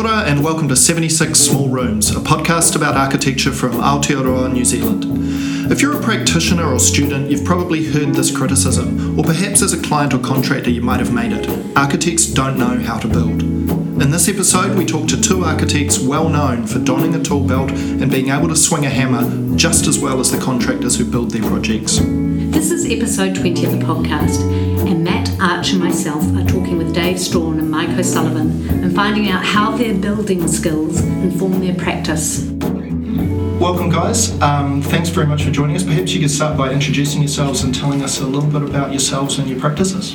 ora and welcome to 76 Small Rooms, a podcast about architecture from Aotearoa, New Zealand. If you're a practitioner or student, you've probably heard this criticism, or perhaps as a client or contractor you might have made it. Architects don't know how to build. In this episode, we talk to two architects well known for donning a tool belt and being able to swing a hammer just as well as the contractors who build their projects. This is episode 20 of the podcast, and Matt Arch and myself are talking with Dave Strachan and Mike O'Sullivan and finding out how their building skills inform their practice. Welcome, guys. Um, thanks very much for joining us. Perhaps you could start by introducing yourselves and telling us a little bit about yourselves and your practices.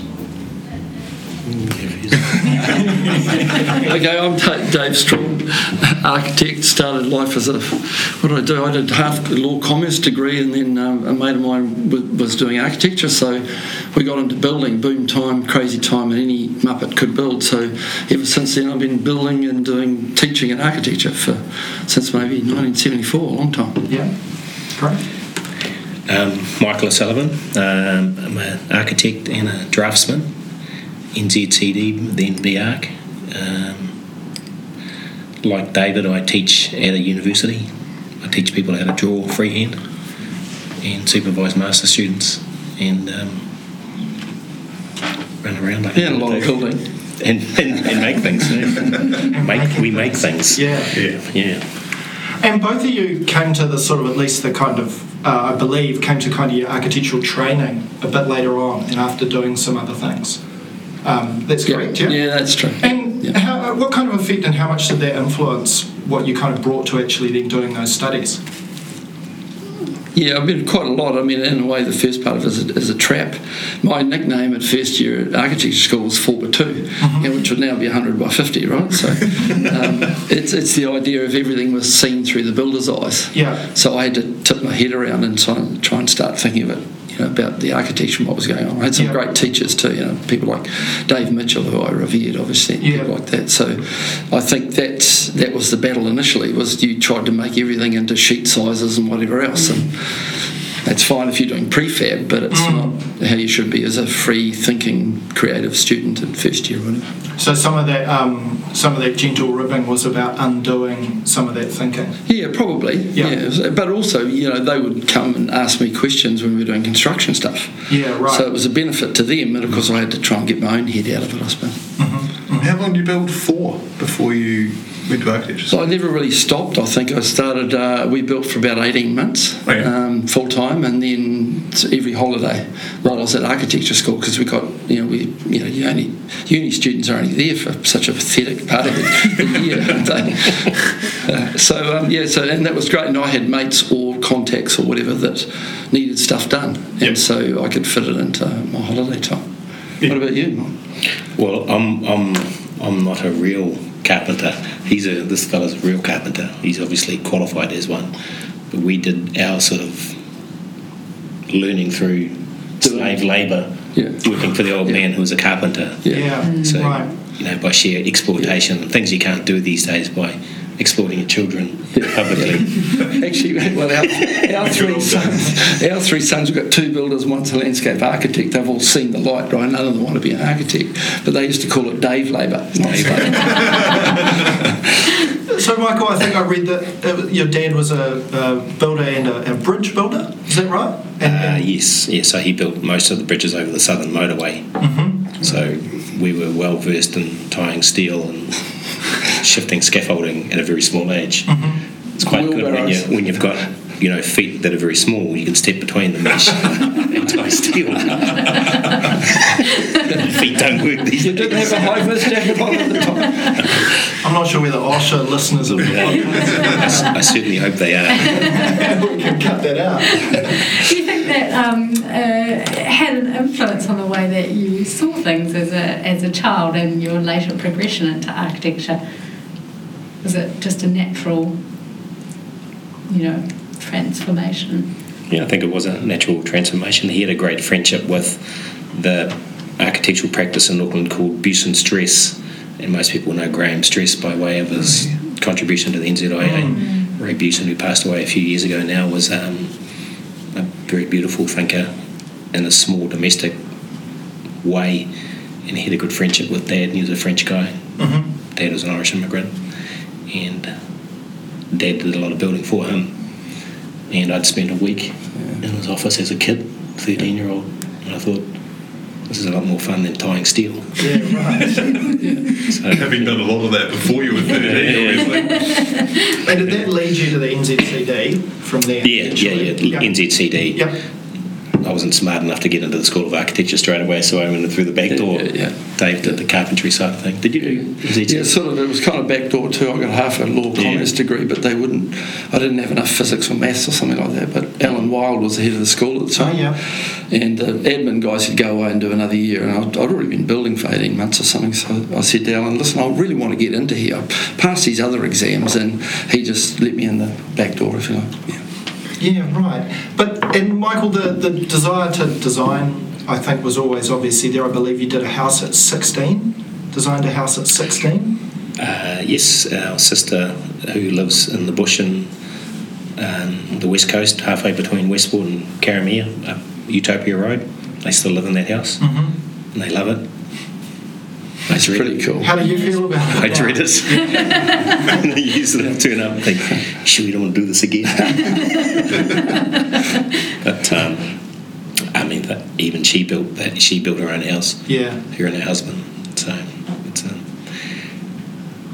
Okay, I'm D- Dave Strachan, architect. Started life as a what did I do? I did half a law commerce degree, and then um, a mate of mine w- was doing architecture. So we got into building, boom time, crazy time, and any muppet could build. So ever since then, I've been building and doing teaching and architecture for since maybe 1974, a long time. Yeah, great. Um, Michael O'Sullivan. Um, I'm an architect and a draftsman. NZCD, then BARC. Um, like David, I teach at a university. I teach people how to draw freehand and supervise master students and um, run around like Yeah, a lot of building. and, and, and make things. yeah. make we make things. Yeah. yeah, yeah. And both of you came to the sort of, at least the kind of, uh, I believe, came to kind of your architectural training a bit later on and after doing some other things. Um, that's correct, yeah? Yeah, that's true. And Yeah. how, what kind of effect and how much did that influence what you kind of brought to actually then doing those studies? Yeah, I mean, quite a lot. I mean, in a way, the first part of it is a, is a trap. My nickname at first year at architecture school was 4 by 2, yeah, which would now be 100 by 50, right? So um, it's, it's the idea of everything was seen through the builder's eyes. Yeah. So I had to tip my head around and try, try and start thinking of it. You know, about the architecture and what was going on. I had some Yeah. great teachers too, you know, people like Dave Mitchell, who I revered, obviously, Yeah. people like that. So I think that's, that was the battle initially, was you tried to make everything into sheet sizes and whatever else. And that's fine if you're doing prefab, but it's mm. not how you should be as a free thinking creative student in first year or whatever. So some of that, um, some of that gentle ribbing was about undoing some of that thinking. Yeah, probably. Yeah. Yeah. But also, you know, they would come and ask me questions when we were doing construction stuff. Yeah, right. So it was a benefit to them, and of course, I had to try and get my own head out of it, I suppose. Mm-hmm. Mm-hmm. How long did you build for before you went to architecture? So I never really stopped. I think I started. Uh, we built for about eighteen months, Oh, yeah. um, full time, and then every holiday while I was at architecture school because we got you know we you know you only uni students are only there for such a pathetic part of the, the year, aren't they? Uh, so um, yeah, so and that was great. And I had mates or contacts or whatever that needed stuff done, and Yep. so I could fit it into my holiday time. What about you? Mike? Well, I'm I'm I'm not a real carpenter. He's a this fella's a real carpenter. He's obviously qualified as one. But we did our sort of learning through slave labour, Yeah. working for the old Yeah. man who was a carpenter. Yeah, So right. you know, by sheer exploitation, things you can't do these days by exploiting your children publicly. Actually, well, our, our three sons, our three sons, we've got two builders, one's a landscape architect. They've all seen the light, right? None of them want to be an architect, but they used to call it Dave Labour. not slave. So, Michael, I think I read that uh, your dad was a, a builder and a, a bridge builder. Is that right? And, Uh, yes, yes. So he built most of the bridges over the southern motorway. Mm-hmm. So we were well versed in tying steel and shifting scaffolding at a very small age. It's quite good when, you, when you've got you know feet that are very small. You can step between the mesh and tie steel. feet don't work these You days. didn't have a high vis jacket on at the time. I'm not sure whether OSHA listeners are. the podcast I certainly hope they are. can cut that out. Do you think that um, uh, had an influence on the way that you saw things as a, as a child and your later progression into architecture? Was it just a natural, you know, transformation? Yeah, I think it was a natural transformation. He had a great friendship with the architectural practice in Auckland called Busen Stress, and most people know Graham Stress by way of his contribution to the NZIA. Ray Busen, who passed away a few years ago now, was um, a very beautiful thinker in a small domestic way, and he had a good friendship with Dad, and he was a French guy. Dad was an Irish immigrant. And Dad did a lot of building for him. And I'd spent a week in his office as a kid, 13 year old, and I thought, this is a lot more fun than tying steel. Yeah, right. So, Having done a lot of that before you were 13, obviously. and did that lead you to the NZCD from there? yeah, yeah, yeah, NZCD. Yep. I wasn't smart enough to get into the School of Architecture straight away, so I went through the back door. yeah, yeah. Dave did the carpentry side of thing. Did you do NZCD? Yeah, sort of. It was kind of back door too. I got half a law Yeah. commerce degree, but they wouldn't. I didn't have enough physics or maths or something like that. But Allan Wild was the head of the school at the Oh, time. yeah. And the admin guys would go away and do another year, and I'd, I'd already been building for 18 months or something. So I said to Alan, listen, I really want to get into here. I passed these other exams, and he just let me in the back door, if you like. Yeah. Yeah, right. But and Michael, the, the desire to design, I think, was always obviously there. I believe you did a house at 16, designed a house at 16. Uh, yes, our sister who lives in the bush in um, the west coast, halfway between Westport and Karamea, up Utopia Road. They still live in that house, Mm-hmm. and they love it. That's dread pretty cool. How do you feel about it? I dread it. and they usually turn up and think, sure, you don't want to do this again. but um, I mean, that even she built that. She built her own house. Yeah. her and her husband. So it's a,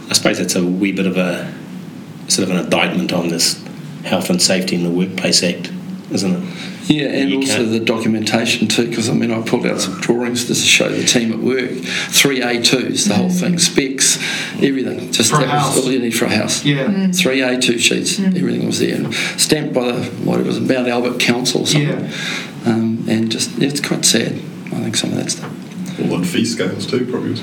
I suppose it's a wee bit of a sort of an indictment on this Health and Safety in the Workplace Act, isn't it? Yeah, and also can't- the documentation too, because I mean, I pulled out some drawings just to show the team at work. Three A2s, the whole thing, specs, everything. Just For a that house. was all you need for a house. Yeah. Three A2 sheets, everything was there. And stamped by the, what it was, Mount Albert Council or something. Yeah. Um, and just, it's quite sad, I think, some of that stuff. All on fee scales too, probably.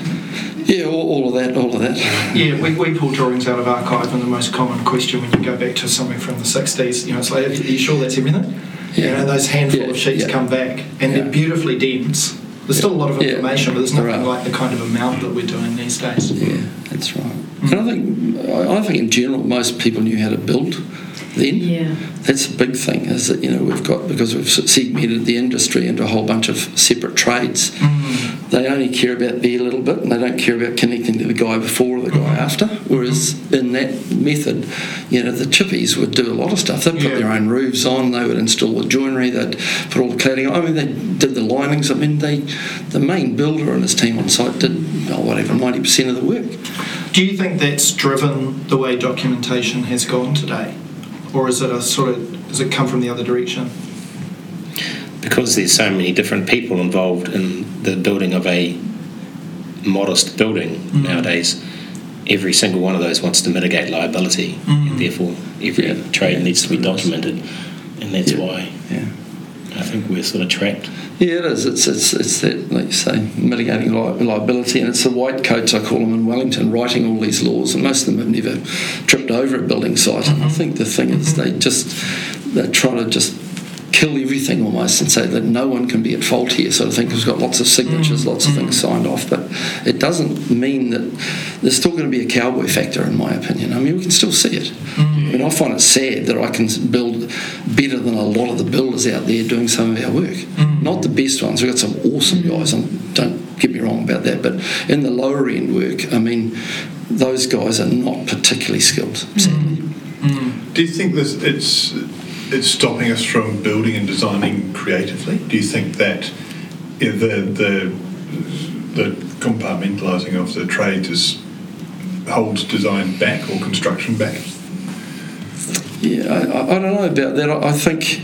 Yeah, all, all of that, all of that. Yeah, we, we pull drawings out of archive, and the most common question when you go back to something from the 60s, you know, it's like, are you sure that's everything? You know, those handful Yeah, of sheets yeah. come back, and Yeah. they're beautifully dense. There's still a lot of Yeah. information, but there's nothing are. like the kind of amount that we're doing these days. Yeah, that's right. Mm. And I think, I think in general, most people knew how to build then. Yeah. That's a big thing, is that, you know, we've got, because we've segmented the industry into a whole bunch of separate trades, mm. they only care about their little bit and they don't care about connecting to the guy before or the guy mm-hmm. after. Whereas mm-hmm. in that method, you know, the chippies would do a lot of stuff. They'd put Yeah. their own roofs on, they would install the joinery, they'd put all the cladding on. I mean, they did the linings. I mean, they, the main builder and his team on site did, oh, whatever, 90% of the work. Do you think that's driven the way documentation has gone today? Or is it a sort of, does it come from the other direction? Because there's so many different people involved in the building of a modest building mm. nowadays, every single one of those wants to mitigate liability, mm. and therefore every Yeah. trade Yeah. needs to be documented, and that's Yeah. why Yeah. I think we're sort of trapped. Yeah, it is. It's, it's, it's that, like you say, mitigating li- liability, and it's the white coats, I call them, in Wellington, writing all these laws, and most of them have never tripped over a building site. And I mm-hmm. think the thing is, they mm-hmm. just, they're trying to just kill everything almost and say that no one can be at fault here, sort of thing, because we've got lots of signatures, mm, lots of things mm. signed off, but it doesn't mean that there's still going to be a cowboy factor, in my opinion. I mean, we can still see it. Mm. I mean, I find it sad that I can build better than a lot of the builders out there doing some of our work. Not the best ones. We've got some awesome guys, and don't get me wrong about that. But in the lower end work, I mean, those guys are not particularly skilled. Sadly. Do you think this it's it's stopping us from building and designing creatively? Do you think that the the the compartmentalising of the trades is, holds design back or construction back? Yeah, I, I I don't know about that. I, I think,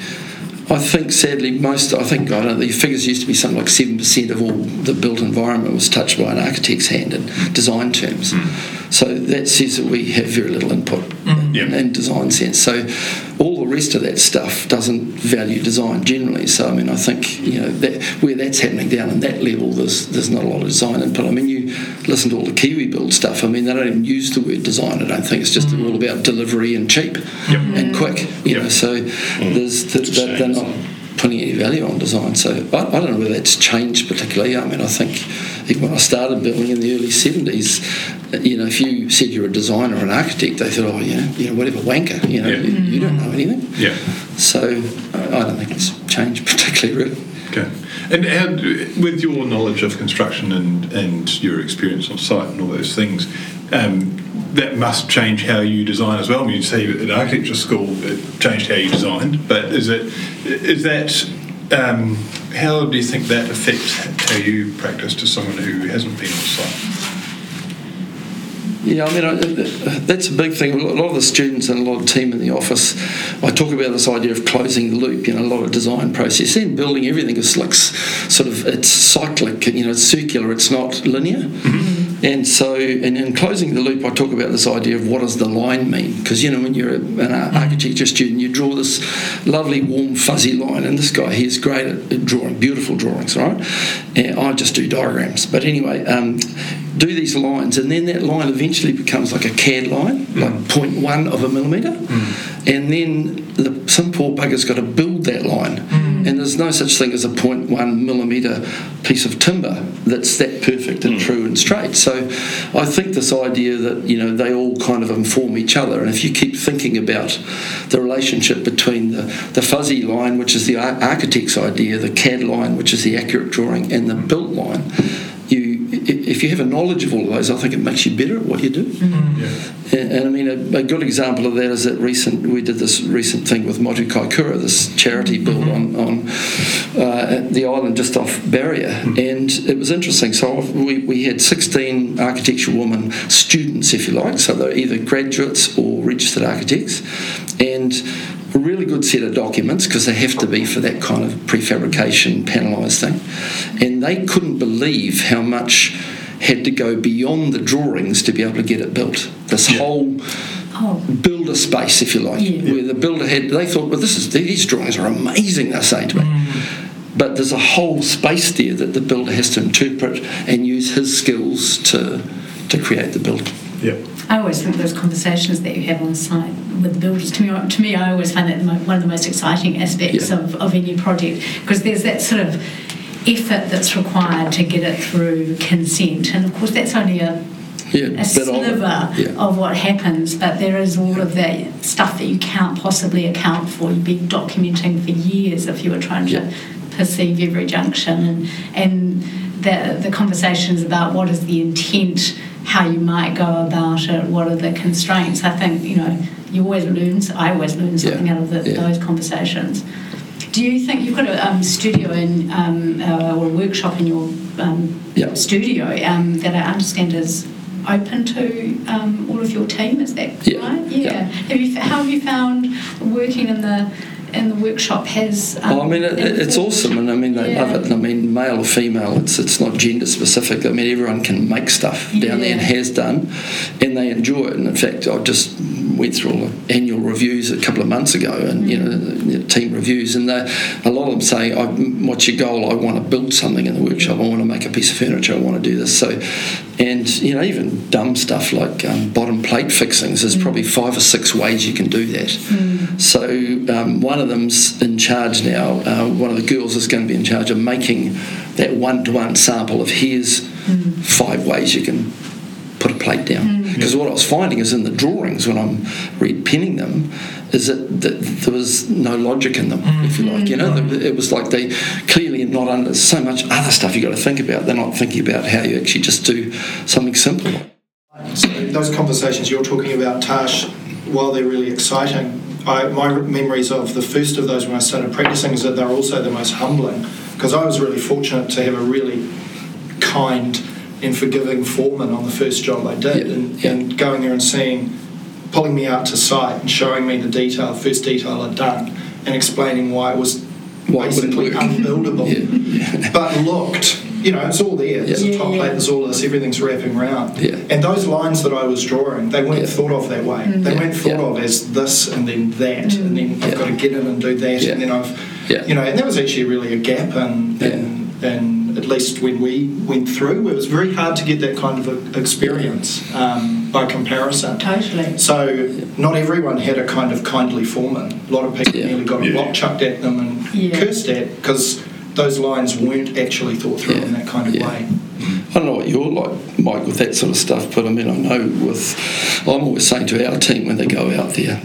I think sadly most. I think I don't know. The figures used to be something like seven percent of all the built environment was touched by an architect's hand in design terms. Hmm. So that says that we have very little input in, Yeah. in design sense. So all the rest of that stuff doesn't value design generally. So I mean, I think you know that where that's happening down in that level, there's there's not a lot of design input. I mean, you listen to all the Kiwi build stuff. I mean, they don't even use the word design. I don't think it's just all mm. about delivery and cheap and quick. You know, Yep. so mm. there's th- It's a they're not isn't putting any value on design. So I, I don't know whether that's changed particularly. I mean, I think even when I started building in the early 70s, uh, you know, if you said you're a designer or an architect, they thought, oh, you know, you know whatever, wanker, you know, Yeah. you, you don't know anything. Yeah. So I I don't think it's changed particularly, really. Okay. And how, with your knowledge of construction and, and your experience on site and all those things, um, that must change how you design as well. I mean, you say at architecture school it changed how you designed, but is it is that um, how do you think that affects how you practice to someone who hasn't been on site? Yeah, I mean, I, that's a big thing. A lot of the students and a lot of team in the office, I talk about this idea of closing the loop. You know, a lot of design process and building everything is like sort of it's cyclic. You know, it's circular. It's not linear. Mm-hmm. And so, and in closing the loop, I talk about this idea of what does the line mean? Because you know, when you're an architecture student, you draw this lovely, warm, fuzzy line, and this guy he's great at drawing beautiful drawings, right? And I just do diagrams. But anyway, um, do these lines, and then that line eventually becomes like a CAD line, mm. like 0.1 of a millimetre, mm. and then the, some poor bugger's got to build that line, mm. And there's no such thing as a 0.1 millimetre piece of timber that's that perfect and mm. true and straight. So I think this idea that you know they all kind of inform each other, and if you keep thinking about the relationship between the, the fuzzy line, which is the architect's idea, the CAD line, which is the accurate drawing, and the built line if you have a knowledge of all of those, I think it makes you better at what you do. Mm-hmm. Yeah. And, and, I mean, a, a, good example of that is that recent we did this recent thing with Motu Kaikoura, this charity build mm-hmm. on on uh, the island just off Barrier, mm-hmm. and it was interesting. So we, we had 16 architectural women students, if you like, so they're either graduates or registered architects, and a really good set of documents because they have to be for that kind of prefabrication panelised thing. And they couldn't believe how much had to go beyond the drawings to be able to get it built. This yeah. whole oh. builder space, if you like, yeah. where the builder had, they thought, well, this is these drawings are amazing, they're saying to me. Mm. But there's a whole space there that the builder has to interpret and use his skills to to create the building. Yeah. I always think those conversations that you have on site with the builders, to me, to me I always find that one of the most exciting aspects yeah. of, of any project because there's that sort of effort that's required to get it through consent. And of course, that's only a yeah, a sliver of, yeah. of, what happens, but there is all of that stuff that you can't possibly account for. You'd be documenting for years if you were trying yeah. to perceive every junction and and the the conversations about what is the intent how you might go about it, what are the constraints. I think, you know, you always learn, I always learn something yeah. out of the, yeah. those conversations. Do you think you've got a um, studio in, um, uh, or a workshop in your um, yeah. studio um, that I understand is open to um, all of your team? Is that right? Yeah. Have you, how have you found working in the in the workshop has. Um, oh, I mean, it, it's awesome, and I mean, they yeah. love it. I mean, male or female, it's it's not gender specific. I mean, everyone can make stuff down yeah. there and has done, and they enjoy it. And in fact, I just went through all the annual reviews a couple of months ago, and you know, team reviews, and they, a lot of them say, "What's your goal? I want to build something in the workshop. I want to make a piece of furniture. I want to do this." So, and you know, even dumb stuff like um, bottom plate fixings. There's mm. probably five or six ways you can do that. Mm. So um, one of them's in charge now. Uh, one of the girls is going to be in charge of making that one-to-one sample of here's mm. five ways you can put a plate down. Mm. Because what I was finding is in the drawings when I'm repenning them, is that, that there was no logic in them, mm. if you like. You know, mm. it was like they clearly not under so much other stuff you've got to think about. They're not thinking about how you actually just do something simple. So those conversations you're talking about, Tash, while they're really exciting, I, my memories of the first of those when I started practicing is that they're also the most humbling because I was really fortunate to have a really kind and forgiving foreman on the first job I did, yeah. And, yeah. and, going there and seeing, pulling me out to site and showing me the detail, first detail I'd done, and explaining why it was why basically unbuildable, yeah. but looked. You know, it's all there. There's a top plate. There's all this. Everything's wrapping around. And those lines that I was drawing, they weren't thought of that way. Mm. They weren't thought of as this and then that, mm. and then I've got to get in and do that, and then I've, you know, and there was actually really a gap in, in, in at least when we went through, it was very hard to get that kind of experience um, by comparison. Totally. So not everyone had a kind of kindly foreman. A lot of people yeah. nearly got a block chucked at them and yeah. cursed at because those lines weren't actually thought through in that kind of way. I don't know what you're like, Mike, with that sort of stuff, but I mean, I know with, I'm always saying to our team when they go out there,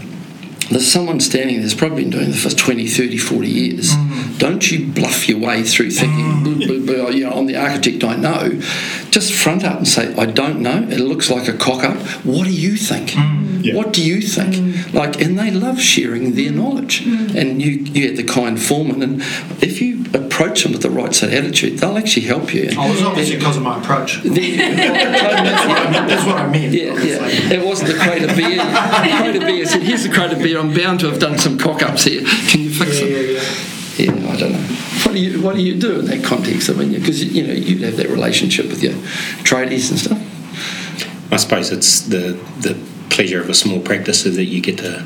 there's someone standing there that's probably been doing this for 20, 30, 40 years, mm Don't you bluff your way through thinking, "Boo, boo, boo," you know, I'm the architect, I know. Just front up and say, I don't know. It looks like a cock up. What do you think? Mm. Yeah. What do you think? Mm. Like, and they love sharing their knowledge. Mm. And you, you get the kind foreman, and if you approach them with the right sort of attitude, they'll actually help you. Oh, it's obviously because of my approach. The- That's what I, that's what I meant. yeah, yeah. It wasn't the crater beer. The crater beer said, "Here's the crater beer. I'm bound to have done some cock ups here. Can you fix Yeah, them?" yeah, yeah. Yeah, I don't know. What do you What do you do in that context? I mean, because you know you'd have that relationship with your tradies and stuff. I suppose it's the the pleasure of a small practice is that you get to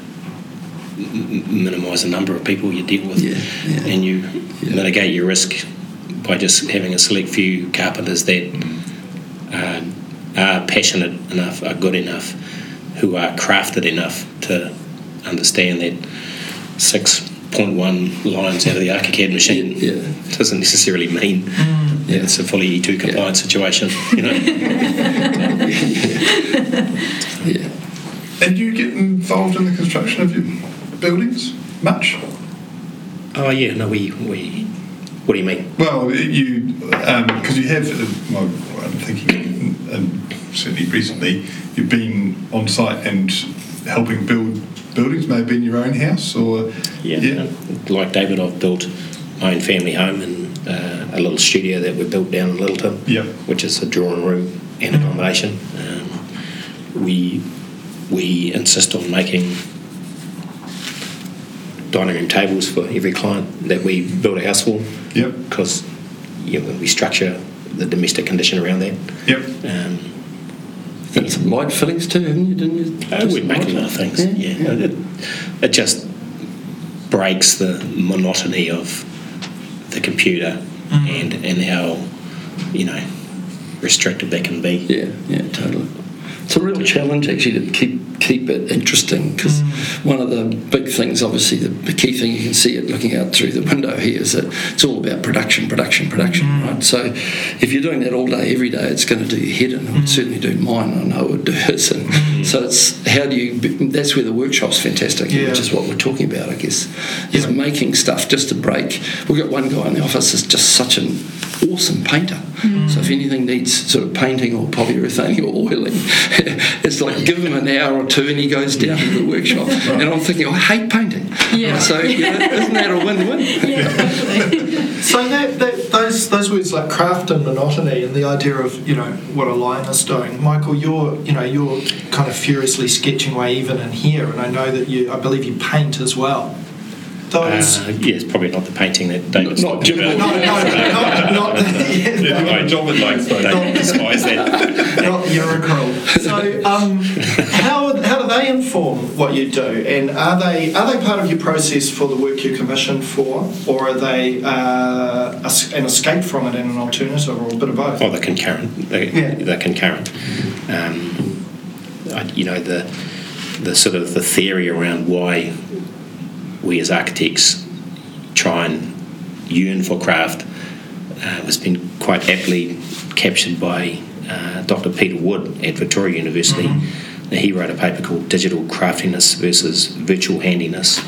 minimise the number of people you deal with, Yeah, yeah. and you Yeah. mitigate your risk by just having a select few carpenters that uh, are passionate enough, are good enough, who are crafted enough to understand that six point one lines out of the ArchiCAD machine Yeah, yeah. doesn't necessarily mean Yeah. it's a fully E2 compliant situation, you know. Yeah. And do you get involved in the construction of your buildings much? Oh yeah, no, we we. What do you mean? Well, you because you have. uh, Well, I'm thinking, and certainly recently, you've been on site and helping build buildings, maybe in your own house or uh, Like David, I've built my own family home and uh, a little studio that we built down in Lyttelton, Yep. which is a drawing room and accommodation. Um, we we insist on making dining room tables for every client that we build a house for. Yep. Because you know, we structure the domestic condition around that. Yep. Um, Done some light fillings too, haven't you? Didn't you? Uh, we make a lot of things. Yeah, It, it just breaks the monotony of the computer and and how you know restricted that can be. Yeah, yeah, totally. It's a real challenge actually to keep keep it interesting because mm. one of the big things, obviously, the, key thing you can see it looking out through the window here is that it's all about production, production, production, mm. right? So if you're doing that all day, every day, it's going to do your head in. It would mm. certainly do mine. And I know it would do hers. And so it's how do you? That's where the workshop's fantastic, Yeah. which is what we're talking about, I guess, is Yeah. making stuff just to break. We've got one guy in the office that's just such an awesome painter. So if anything needs sort of painting or polyurethane or oiling, like give him an hour or two and he goes down to the workshop. And I'm thinking, I hate painting. Yeah. So you know, isn't that a win-win? Yeah. So that, that those those words like craft and monotony and the idea of you know what a line is doing. Michael, you're you know you're kind of furiously sketching away even in here, and I know that you I believe you paint as well. Those. Uh, yeah, probably not the painting that David's Not talking Jim- about. no, no, no, not, not the, yeah, no, I John would like to. don't despise that. not Eurocrawl. So, um, how, how do they inform what you do, and are they are they part of your process for the work you commission for, or are they uh, an escape from it and an alternative, or a bit of both? Oh, they're concurrent. They're, Yeah. they're concurrent. Um, I, you know the the sort of the theory around why we as architects try and yearn for craft uh, has been quite aptly captured by uh, Dr. Peter Wood at Victoria University. He wrote a paper called Digital Craftiness versus Virtual Handiness,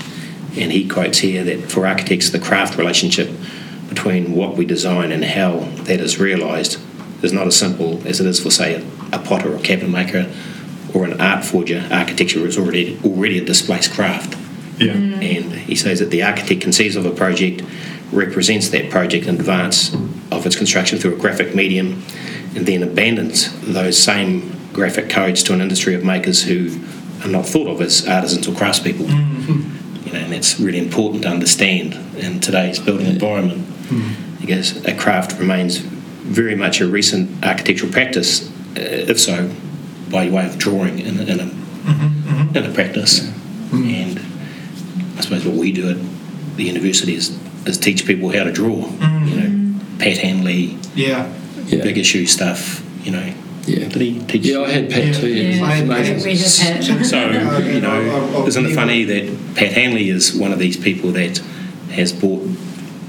and he quotes here that for architects, the craft relationship between what we design and how that is realised is not as simple as it is for, say, a potter or cabinet maker or an art forger. Architecture is already already a displaced craft. Yeah. Mm. And he says that the architect conceives of a project, represents that project in advance of its construction through a graphic medium, and then abandons those same graphic codes to an industry of makers who are not thought of as artisans or craftspeople. Mm-hmm. You know, and that's really important to understand in today's building environment. Mm-hmm. I guess a craft remains very much a recent architectural practice, uh, if so, by way of drawing in, a- in, a, mm-hmm. in a practice. And I suppose what we do at the university is, is teach people how to draw. You know, mm. Pat Hanly, Yeah. Yeah. big issue stuff. You know, Yeah. did he teach? Yeah, I had Pat Yeah. too. Yeah. Yeah. I had Amazing. We have had. So you know, I'll- I'll- isn't it funny that Pat Hanly is one of these people that has brought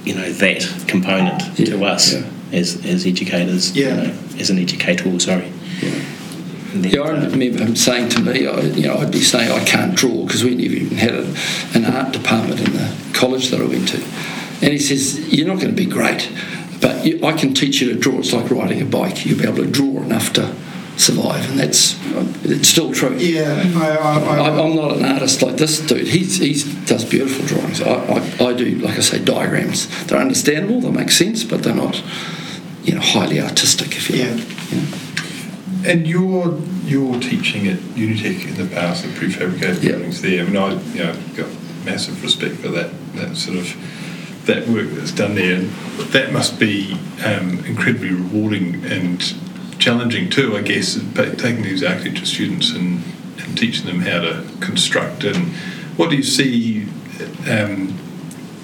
you know that component to us yeah. as as educators. Yeah. You know, as an educator, sorry. And then, Yeah, I remember him saying to me, I, you know, I'd be saying I can't draw because we never even had a, an art department in the college that I went to. And he says, You're not going to be great, but you, I can teach you to draw. It's like riding a bike. You'll be able to draw enough to survive, and that's it's still true. Yeah, I, I, I, I, I'm not an artist like this dude. He's, he's does beautiful drawings. I, I, I do, like I say, diagrams. They're understandable, they make sense, but they're not, you know, highly artistic. If you Yeah. like. you know. And your your teaching at Unitec in the past, the prefabricated Yeah. buildings there. I mean, I you know got massive respect for that that sort of that work that's done there. And that must be um, incredibly rewarding and challenging too, I guess. But taking these architecture students and, and teaching them how to construct. And what do you see? Um,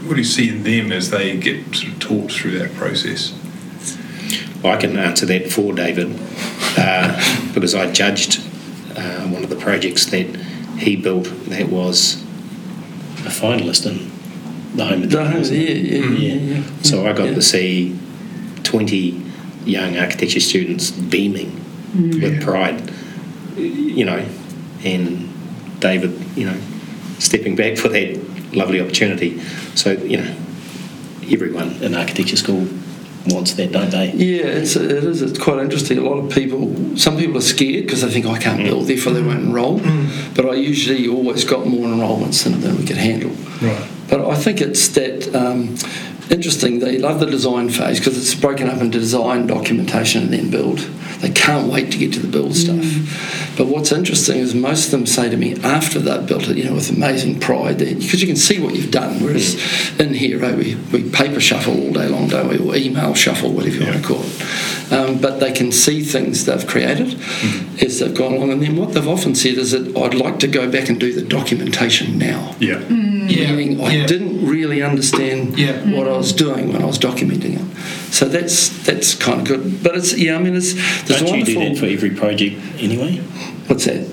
what do you see in them as they get sort of taught through that process? Well, I can answer that for David uh, because I judged uh, one of the projects that he built that was a finalist in the Home of The home- Dreams. yeah, yeah, yeah, yeah. So I got Yeah. to see 20 young architecture students beaming with pride, you know, and David, you know, stepping back for that lovely opportunity. So, you know, everyone in architecture school wants that, don't they? Yeah, it's, it is. It's quite interesting. A lot of people, some people are scared because they think I can't build, therefore they won't enrol. But I usually always got more enrolments than, than we could handle. Right. But I think it's that um, interesting. They love the design phase because it's broken up into design, documentation, and then build. They can't wait to get to the build mm. stuff. But what's interesting is most of them say to me after they've built it, you know, with amazing pride, because you can see what you've done. Whereas mm. in here, oh, we, we paper shuffle all day long, don't we? Or email shuffle, whatever you want to call it. Um, but they can see things they've created mm-hmm. as they've gone along. And then what they've often said is that I'd like to go back and do the documentation now Yeah. Mm. Yeah, meaning I yeah. didn't really understand Yeah. what I was doing when I was documenting it. So that's that's kind of good. But it's yeah, I mean it's there's Don't you do that for every project anyway? what's that?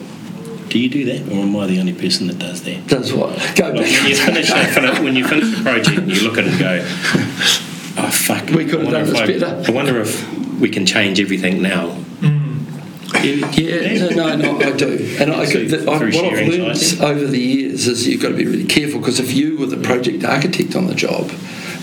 Do you do that, or am I the only person that does that? Does what? Go Like, when you back. finish, finish when you finish the project and you look at it and go, "Oh fuck, We could have I wonder done if this I, better." I wonder if we can change everything now." You- Yeah, no, no, I do, and I, Through- the, I, what I've learned over the years is you've got to be really careful because if you were the project architect on the job,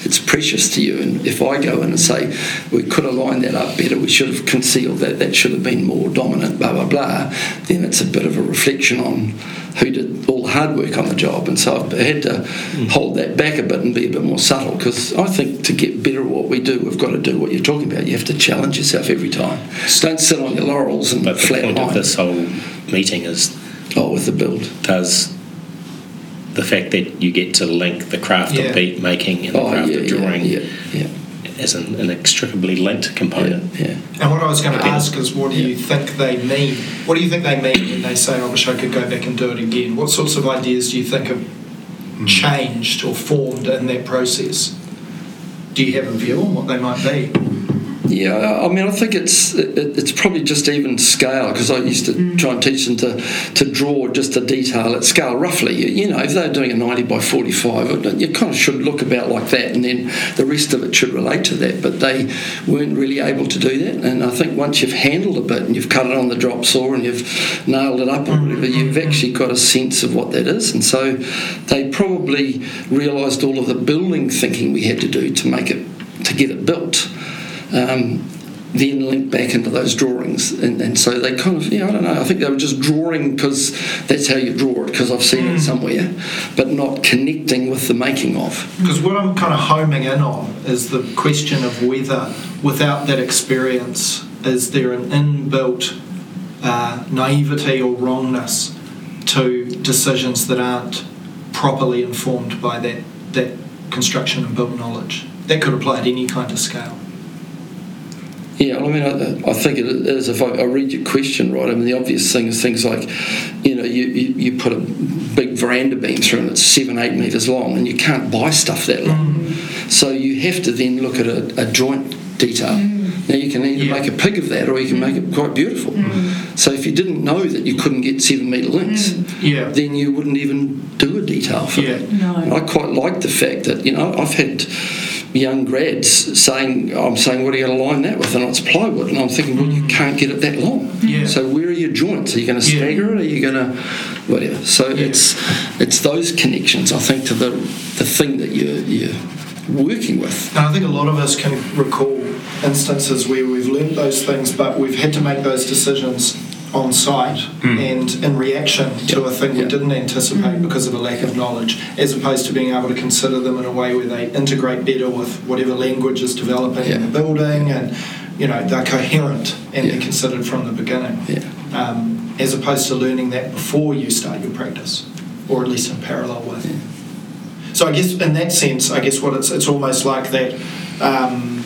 it's precious to you. And if I go in and say we could have lined that up better, we should have concealed that, that should have been more dominant, blah blah blah, then it's a bit of a reflection on who did all the hard work on the job. And so I've had to hmm. hold that back a bit and be a bit more subtle because I think to get better at what we do, we've got to do what you're talking about. You have to challenge yourself every time. Don't sit on your laurels and But the flat point of this whole meeting is Oh, with the build. does the fact that you get to link the craft Yeah. of beat making and the Oh, craft yeah, of drawing yeah, yeah, as an inextricably linked component. yeah. And what I was going to Yeah. ask is, what do you think they mean? What do you think they mean when they say, oh, "I wish I could go back and do it again"? What sorts of ideas do you think have hmm. changed or formed in that process? Do you have a view on what they might be? Yeah, I mean, I think it's it, it's probably just even scale because I used to mm. try and teach them to, to draw just a detail at scale roughly. You, you know, if they're doing a 90 by 45, it- you kind of should look about like that and then the rest of it should relate to that. But they weren't really able to do that. And I think once you've handled a bit and you've cut it on the drop saw and you've nailed it up or mm, whatever, mm, you've actually got a sense of what that is. And so they probably realised all of the building thinking we had to do to make it, to get it built um, then link back into those drawings. And, and so they kind of, yeah, I don't know, I think they were just drawing because that's how you draw it, because I've seen it somewhere, but not connecting with the making of. Because what I'm kind of homing in on is the question of whether, without that experience, is there an inbuilt uh, naivety or wrongness to decisions that aren't properly informed by that, that construction and built knowledge? That could apply at any kind of scale. Yeah, I mean, I, I think it is. If I, I read your question right, I mean, the obvious thing is things like, you know, you, you, you put a big veranda beam through and it's seven, eight metres long, and you can't buy stuff that long. Mm. So you have to then look at a, a joint detail. Mm. Now, you can either Yeah. make a pig of that or you can mm. make it quite beautiful. So if you didn't know that you couldn't get seven metre links, Yeah. then you wouldn't even do a detail for Yeah. that. No. I quite like the fact that, you know, I've had young grads saying, I'm saying, what are you going to line that with? And it's plywood. And I'm thinking, well, you mm. can't get it that long. Yeah. So where are your joints? Are you going to Yeah. stagger it? Are you going to whatever? So Yeah. it's it's those connections, I think, to the the thing that you're, you're working with. And I think a lot of us can recall instances where we've learnt those things, but we've had to make those decisions on site and in reaction to a thing we didn't anticipate because of a lack of knowledge, as opposed to being able to consider them in a way where they integrate better with whatever language is developing in the Yeah. building and you know they're coherent and Yeah. they're considered from the beginning. Yeah. Um, as opposed to learning that before you start your practice, or at least in parallel with. So I guess in that sense, I guess what it's it's almost like that. Um,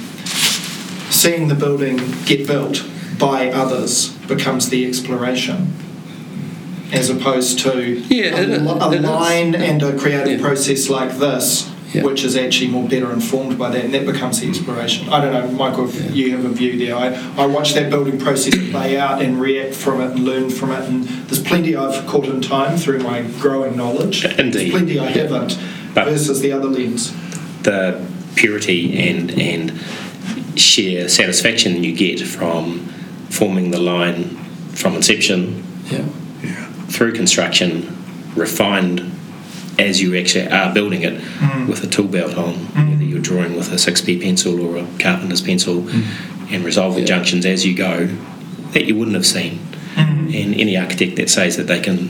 seeing the building get built by others becomes the exploration, as opposed to Yeah, a, it is- a it is. line and a creative Yeah. process like this. Yeah. Which is actually more better informed by that, and that becomes the exploration. I don't know, Michael, if you have a view there. I, I watch that building process play out and react from it and learn from it, and there's plenty I've caught in time through my growing knowledge. Indeed. There's plenty I haven't, But- versus the other lens. the purity and and sheer satisfaction you get from forming the line from inception Yeah. through construction, refined as you actually are building it mm. with a tool belt on, mm. whether you're drawing with a 6B pencil or a carpenter's pencil, mm. and resolving Yeah. junctions as you go that you wouldn't have seen. And any architect that says that they can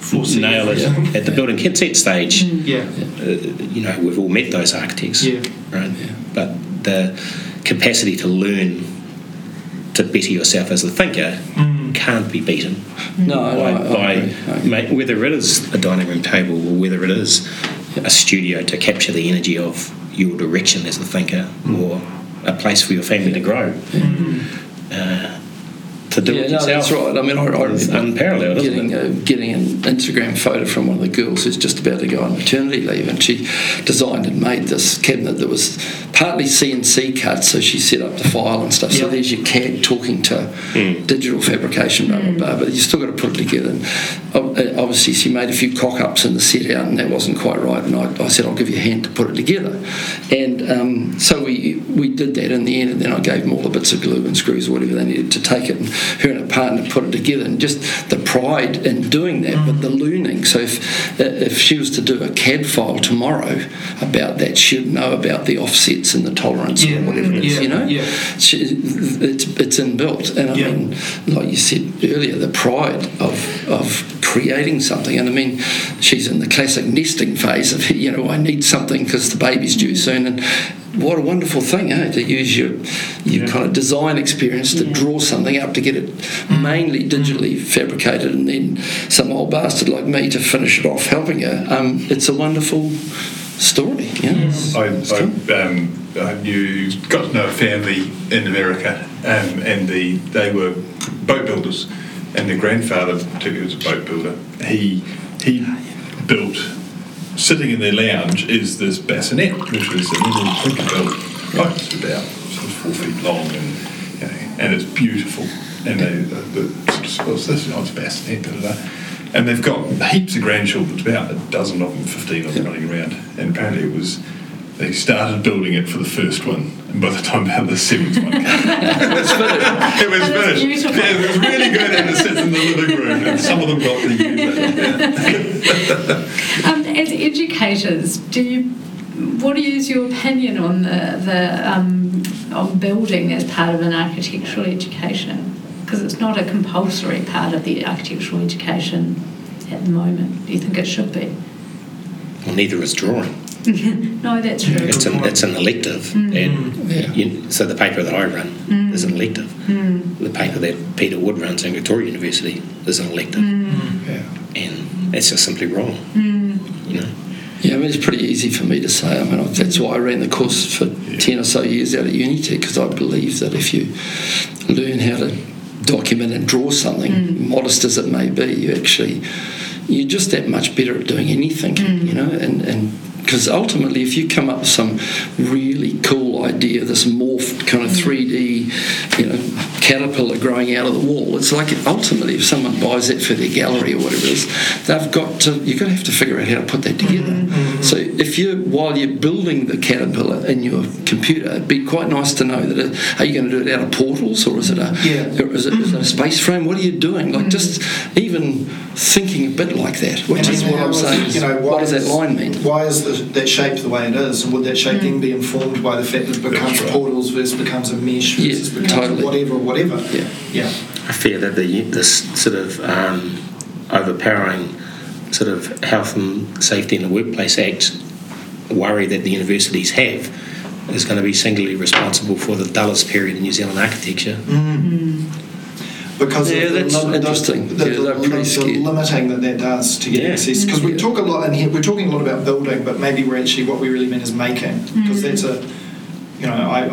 Foresee nail it Yeah. at the building consent stage Yeah. uh, you know, we've all met those architects, Yeah. right? But the capacity to learn to better yourself as a thinker mm. can't be beaten mm. No, I, by, I, I by agree. I agree. whether it is a dining room table or whether it is a studio to capture the energy of your direction as a thinker mm. or a place for your family to grow. Uh, to do yeah, it no, yourself. that's right. I mean, I, I It's remember unparalleled, isn't it? a, getting an Instagram photo from one of the girls who's just about to go on maternity leave, and she designed and made this cabinet that was partly CNC cut, so she set up the file and stuff. So Yeah. there's your CAD talking to Hmm. digital fabrication, blah, blah, blah, but you still got to put it together. And uh, obviously, she made a few cock ups in the set out, and that wasn't quite right. And I, I said, I'll give you a hand to put it together. And um, so we, we did that in the end, and then I gave them all the bits of glue and screws or whatever they needed to take it, and her and her partner put it together. And just the pride in doing that, but the learning. So if, uh, if she was to do a CAD file tomorrow about that, she'd know about the offsets and the tolerance Yeah. or whatever it is, Yeah, you know? yeah. She, it's, it's inbuilt. And I Yeah. mean, like you said earlier, the pride of, of creating something. And I mean, she's in the classic nesting phase of, you know, I need something because the baby's due soon. And what a wonderful thing, eh, to use your, your Yeah. kind of design experience to Yeah. draw something up to get it mainly digitally fabricated and then some old bastard like me to finish it off helping her. Um, it's a wonderful story. Yeah. It's- I, it's I, cool. um, I knew, got to know a family in America, um, and the they were boat builders, and their grandfather, particularly, was a boat builder. He he built. Sitting in their lounge is this bassinet, which was a little Tinkerbell boat, it's about sort of four feet long, and you know, and it's beautiful. And they, the, the sort of, what's this? Oh, it's a bassinet. Da, da, da. And they've got heaps of grandchildren, it's about a dozen of them, 15 of them running around. And apparently it was, they started building it for the first one, and by the time about the seventh one came, It's finished. it was And finished. beautiful. Yeah, it was really good, and it sits in the living room, and some of them got to use it. Yeah. Um, as educators, do you, what is your opinion on the, the um, on building as part of an architectural education? Because it's not a compulsory part of the architectural education at the moment. Do you think it should be? Well, neither is drawing. No, that's true. It's an it's an elective, mm. and mm. Yeah. you, so the paper that I run mm. is an elective. The paper that Peter Wood runs in Victoria University is an elective, Yeah. and that's just simply wrong. You know, Yeah, I mean, it's pretty easy for me to say. I mean, that's why I ran the course for 10 or so years out at Unitec, because I believe that if you learn how to document and draw something, mm. modest as it may be, you actually, you're just that much better at doing anything, mm. you know, and, and because ultimately, if you come up with some really cool idea, this morphed kind of 3D, you know, caterpillar growing out of the wall, it's like ultimately, if someone buys it for their gallery or whatever it is, they've got to, you're going to have to figure out how to put that together. Mm-hmm. So if you while you're building the caterpillar in your computer, it'd be quite nice to know that it, are you going to do it out of portals or is it a Yeah. or is it, is it a space frame? What are you doing? Like just even thinking a bit like that, which And is what I'm is- saying. is you know, what does that is- line mean? Why is the, that shape the way it is? And would that shape then be informed by the fact that it becomes right. portals versus becomes a mesh Yeah, versus becomes totally. whatever, whatever? Yeah. Yeah. I fear that the this sort of um, overpowering sort of health and safety in the workplace act worry that the universities have is going to be singularly responsible for the dullest period in New Zealand architecture. Mm-hmm. Mm-hmm. Because Yeah, of the, that's lim- interesting. The, Yeah, the, they're the limiting that that does to get Yeah. access. Because we Yeah. talk a lot in here. We're talking a lot about building, but maybe we're actually what we really mean is making. Because mm. that's a, you know, I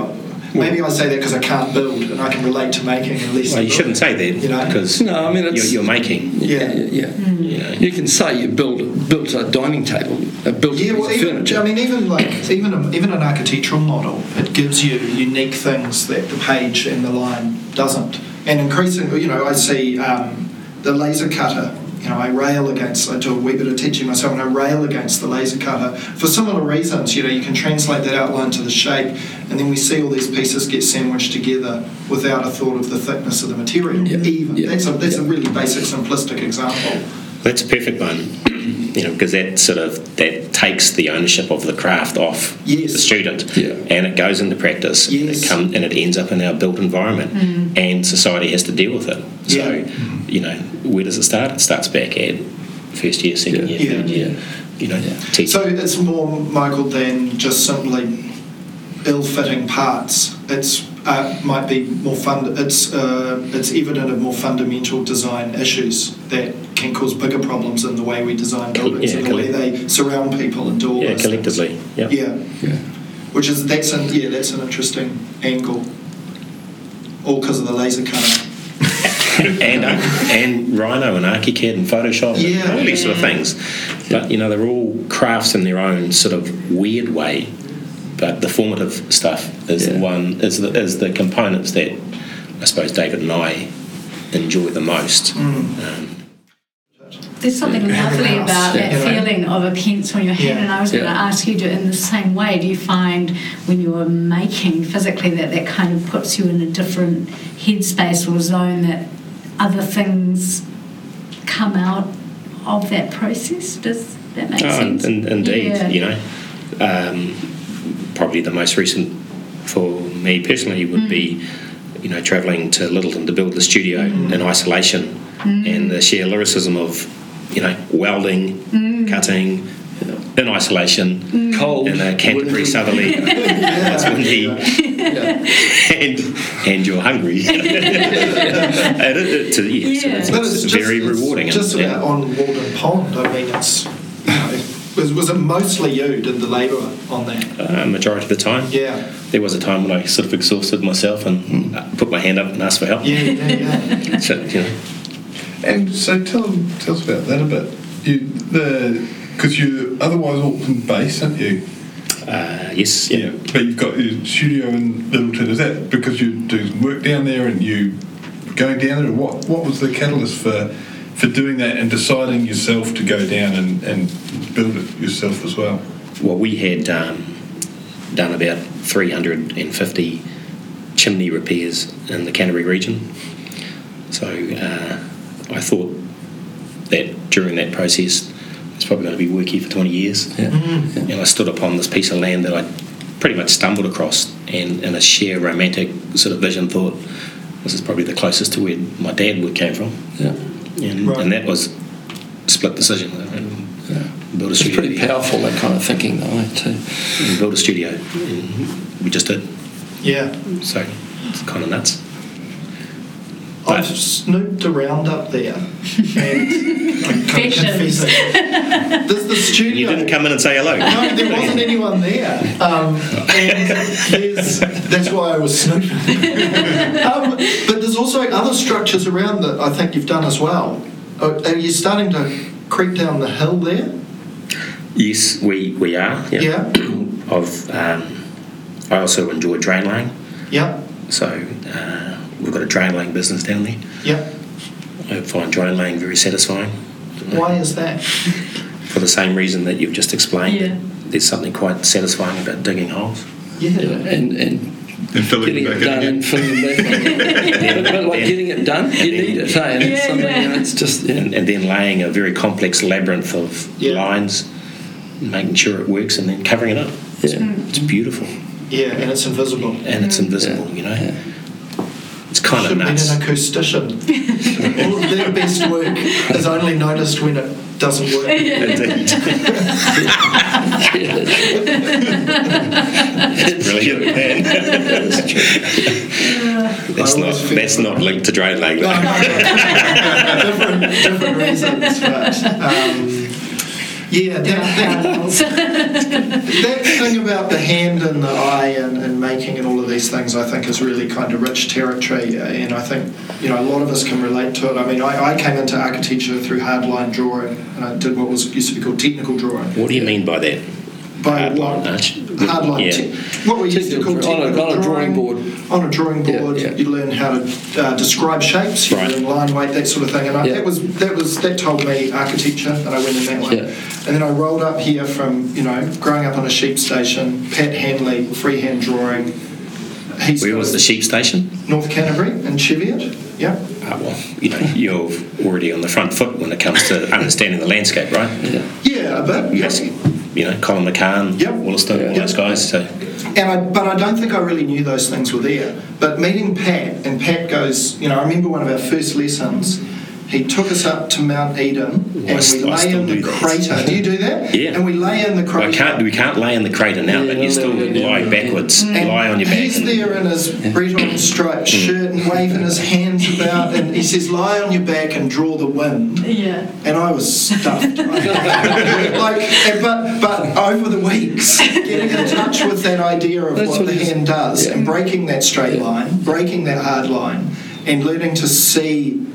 maybe I say that because I can't build and I can relate to making at least. Well, you shouldn't say that You know? because No, I mean, you're, you're making. Yeah. yeah. yeah. You know, You can say you build built a dining table, a built Yeah, a well, even, furniture. I mean, even like even a, even an architectural model, it gives you unique things that the page and the line doesn't. And increasingly, you know, I see um, the laser cutter. You know, I rail against. I do a wee bit of teaching myself, and I rail against the laser cutter for similar reasons. You know, you can translate that outline to the shape, and then we see all these pieces get sandwiched together without a thought of the thickness of the material. Yeah, Even yeah, that's a that's a really basic, simplistic example. That's a perfect one, you know, because that sort of that takes the ownership of the craft off Yes. the student, Yeah. and it goes into practice. and it come, and it ends up in our built environment, mm. and society has to deal with it. So, Yeah. You know, where does it start? It starts back at first year, second Yeah. year, Yeah. third year. You know, Yeah. teaching. So it's more, Michael, than just simply ill-fitting parts. It's uh, might be more fund. It's uh, it's evident of more fundamental design issues that can cause bigger problems in the way we design buildings Yeah, and the way they surround people and do all yeah, those things. collectively. Yeah. Yeah, yeah. which is that's an yeah that's an interesting angle. All because of the laser cutter. and and Rhino and ArchiCAD and Photoshop Yeah. and all these sort of things. But you know, they're all crafts in their own sort of weird way. But the formative stuff is the one is the is the components that I suppose David and I enjoy the most. Um, There's something lovely about yeah. that You know? feeling of a pencil in your hand, Yeah. and I was going to ask you, do it in the same way? Do you find when you are making physically that that kind of puts you in a different headspace or zone that other things come out of that process? Does that make oh, sense? and, indeed, Yeah. you know, um, probably the most recent for me personally would be, mm. you know, travelling to Lyttelton to build the studio mm. in isolation, mm. and the sheer lyricism of, you know, welding, cutting, in isolation, Cold, in a Canterbury windy. southerly, it's windy, and and you're hungry. and it, it, to, yeah, so Yeah. it's, But it's just- very it's rewarding. and- Just yeah. on Walden Pond, I mean, it's. You know, was, was it mostly you did the labour on that? uh, majority of the time. Yeah. There was a time when I sort of exhausted myself and put my hand up and asked for help. Yeah, yeah, yeah. So, you know, And so tell, tell us about that a bit. You, the because you otherwise Auckland based, aren't you? Uh, yes, yeah. But you've got your studio in Lyttelton. Is that because you do work down there and you going down there? What what was the catalyst for for doing that and deciding yourself to go down and, and build it yourself as well? Well, we had um, done about 350 chimney repairs in the Canterbury region. So uh, I thought that during that process, it's probably going to be work here for 20 years. Yeah. And I stood upon this piece of land that I pretty much stumbled across, and in a sheer romantic sort of vision, thought this is probably the closest to where my dad would came from, Yeah. and, Right. and that was split decision. And Yeah. build a It's studio. pretty powerful, that kind of thinking, though, eh, too. and build a studio. And we just did. Yeah. So it's kind of nuts. I've snooped around up there and I'm Confessions. confessing. There's the studio. You didn't come in and say hello. No, there wasn't anyone there. Um, and that's why I was snooping. um, but there's also other structures around that I think you've done as well. Are are you starting to creep down the hill there? Yes, we, we are. Yeah. Yeah. Of um, I also enjoy drain laying, Yeah. so uh, we've got a drain laying business down there. Yeah. I find drain laying very satisfying. Why is that? for the same reason that you've just explained. Yeah. There's something quite satisfying about digging holes. Yeah, and, and And filling getting it it done and filling it back in. but, but like getting it done, you need it, hey? And it's Yeah, something, yeah. you know, it's just, yeah. And, and then laying a very complex labyrinth of Yeah. lines, making sure it works, and then covering it up. It's, Yeah. it's beautiful Yeah, and it's invisible. and it's invisible, Yeah. you know. Yeah. It's kind Should of have been nuts. an acoustician. All of their best work is only noticed when it doesn't work. Indeed. Brilliant. that's not that's not linked to drain laying. No, though. no, different, different reasons, but um, yeah, that, that, that thing about the hand and the eye and, and making and all of these things, I think, is really kind of rich territory, uh, and I think you know a lot of us can relate to it. I mean, I, I came into architecture through hardline drawing, and I did what was used to be called technical drawing. What do you mean by that? By Hardline, what- Arch? Hardline, Yeah. te- what we used to call Technical- on a- on a drawing board. On a drawing board, yeah. you learn how to uh, describe shapes, you Right. learn line weight, that sort of thing. And I, Yeah. that was that was that told me architecture, and I went in that way. Yeah. And then I rolled up here from you know growing up on a sheep station. Pat Hanly, freehand drawing. He's Where was the sheep station? North Canterbury and Cheviot. Yeah. Ah, well, you know, you're already on the front foot when it comes to understanding the landscape, right? Yeah. Yeah, a bit. Yes. Yeah. You know, Colin McCahon, Yep. Woollaston, all Yeah. those guys. So And I, but I don't think I really knew those things were there. But meeting Pat, and Pat goes, you know, I remember one of our first lessons. He took us up to Mount Eden, and I we lay in the do that. crater. Do you do that? Yeah. And we lay in the crater. I can't, we can't lay in the crater now, Yeah, but you no, still no, no, lie no, no. backwards, mm. And lie on your back. He's there in his Breton striped mm. shirt and waving his hands about, and he says, "Lie on your back and draw the wind." yeah. and I was stuffed. like, but but over the weeks, getting in touch with that idea of That's what what the it is. hand does, Yeah. and breaking that straight line, breaking that hard line, and learning to see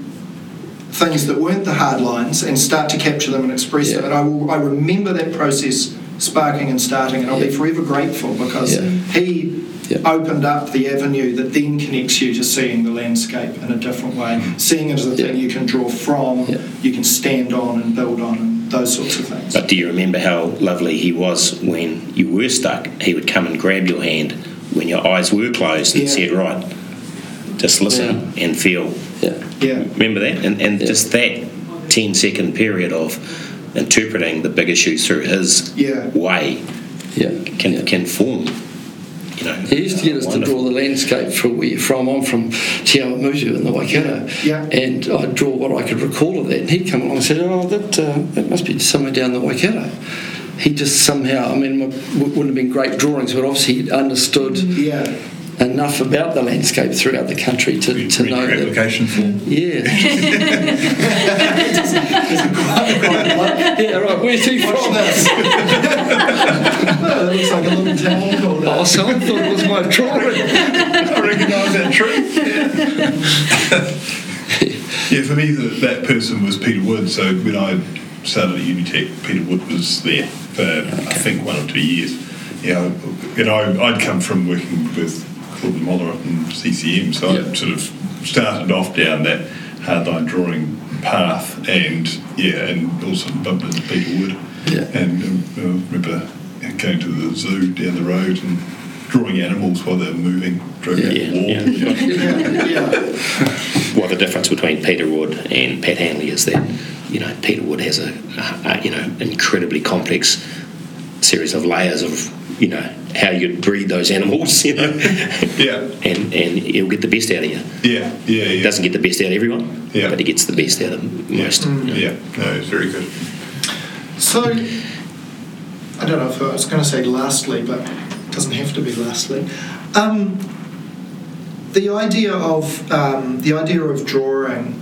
things that weren't the hard lines and start to capture them and express them. And I will, I remember that process sparking and starting, and I'll be forever grateful because Yeah. he. Yeah. Opened up the avenue that then connects you to seeing the landscape in a different way, mm-hmm. seeing it as a Yeah. thing you can draw from, Yeah. you can stand on and build on, and those sorts of things. But do you remember how lovely he was when you were stuck? He would come and grab your hand when your eyes were closed and Yeah. said, Right, just listen and feel. Yeah. yeah, Remember that? And, and Yeah. just that 10 second period of interpreting the big issues through his Yeah. way Yeah. can, yeah. can form. You know, He used to get us to draw the landscape from where you're from. I'm from Te Awamutu in the Waikato. Yeah. And I'd draw what I could recall of that. And he'd come along and said, Oh, that, uh, that must be somewhere down the Waikato. He just somehow, I mean, it wouldn't have been great drawings, but obviously he'd understood yeah, enough about the landscape throughout the country to, to Read know your that. application form. Yeah. Watch yeah, right. Where's he from? this. oh, it looks like a little town called uh, Oh, us. so I thought it was my drawing. I recognise that tree. Yeah. yeah, for me, that, that person was Peter Wood. So when I started at Unitec, Peter Wood was there for I think one or two years. Yeah, you know, I'd come from working with Claude Moller up in CCM, so Yeah. I sort of started off down that hardline drawing path, and yeah, and also bumped into Peter Wood. Yeah. And um, I remember going to the zoo down the road and drawing animals while they're moving, drawing Yeah. out the wall. Yeah, Yeah, yeah. Well, the difference between Peter Wood and Pat Hanly is that you know Peter Wood has a, a, a you know incredibly complex series of layers of you know how you breed those animals, you know, Yeah, and and he'll get the best out of you. yeah, yeah, yeah. doesn't get the best out of everyone, Yeah. but it gets the best out of Yeah. most. you know. Yeah, no, it's very good. So, I don't know if I was going to say lastly, but it doesn't have to be lastly. Um, the idea of um, the idea of drawing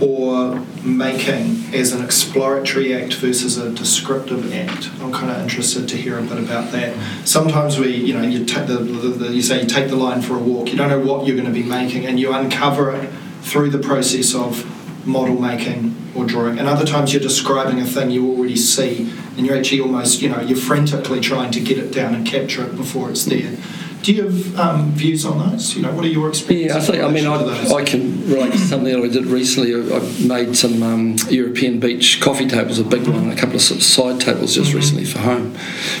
or making as an exploratory act versus a descriptive act. I'm kind of interested to hear a bit about that. Sometimes we, you know, you take the, the, the you say you take the line for a walk. You don't know what you're going to be making, and you uncover it through the process of model making or drawing. And other times you're describing a thing you already see, and you're actually almost, you know, you're frantically trying to get it down and capture it before it's there. Do you have um, views on those? You know, what are your experiences? Yeah, I think. I mean, in relation to those? I, I can relate to something that I did recently. I, I made some um, European beech coffee tables, a big one, and a couple of, sort of side tables just recently for home,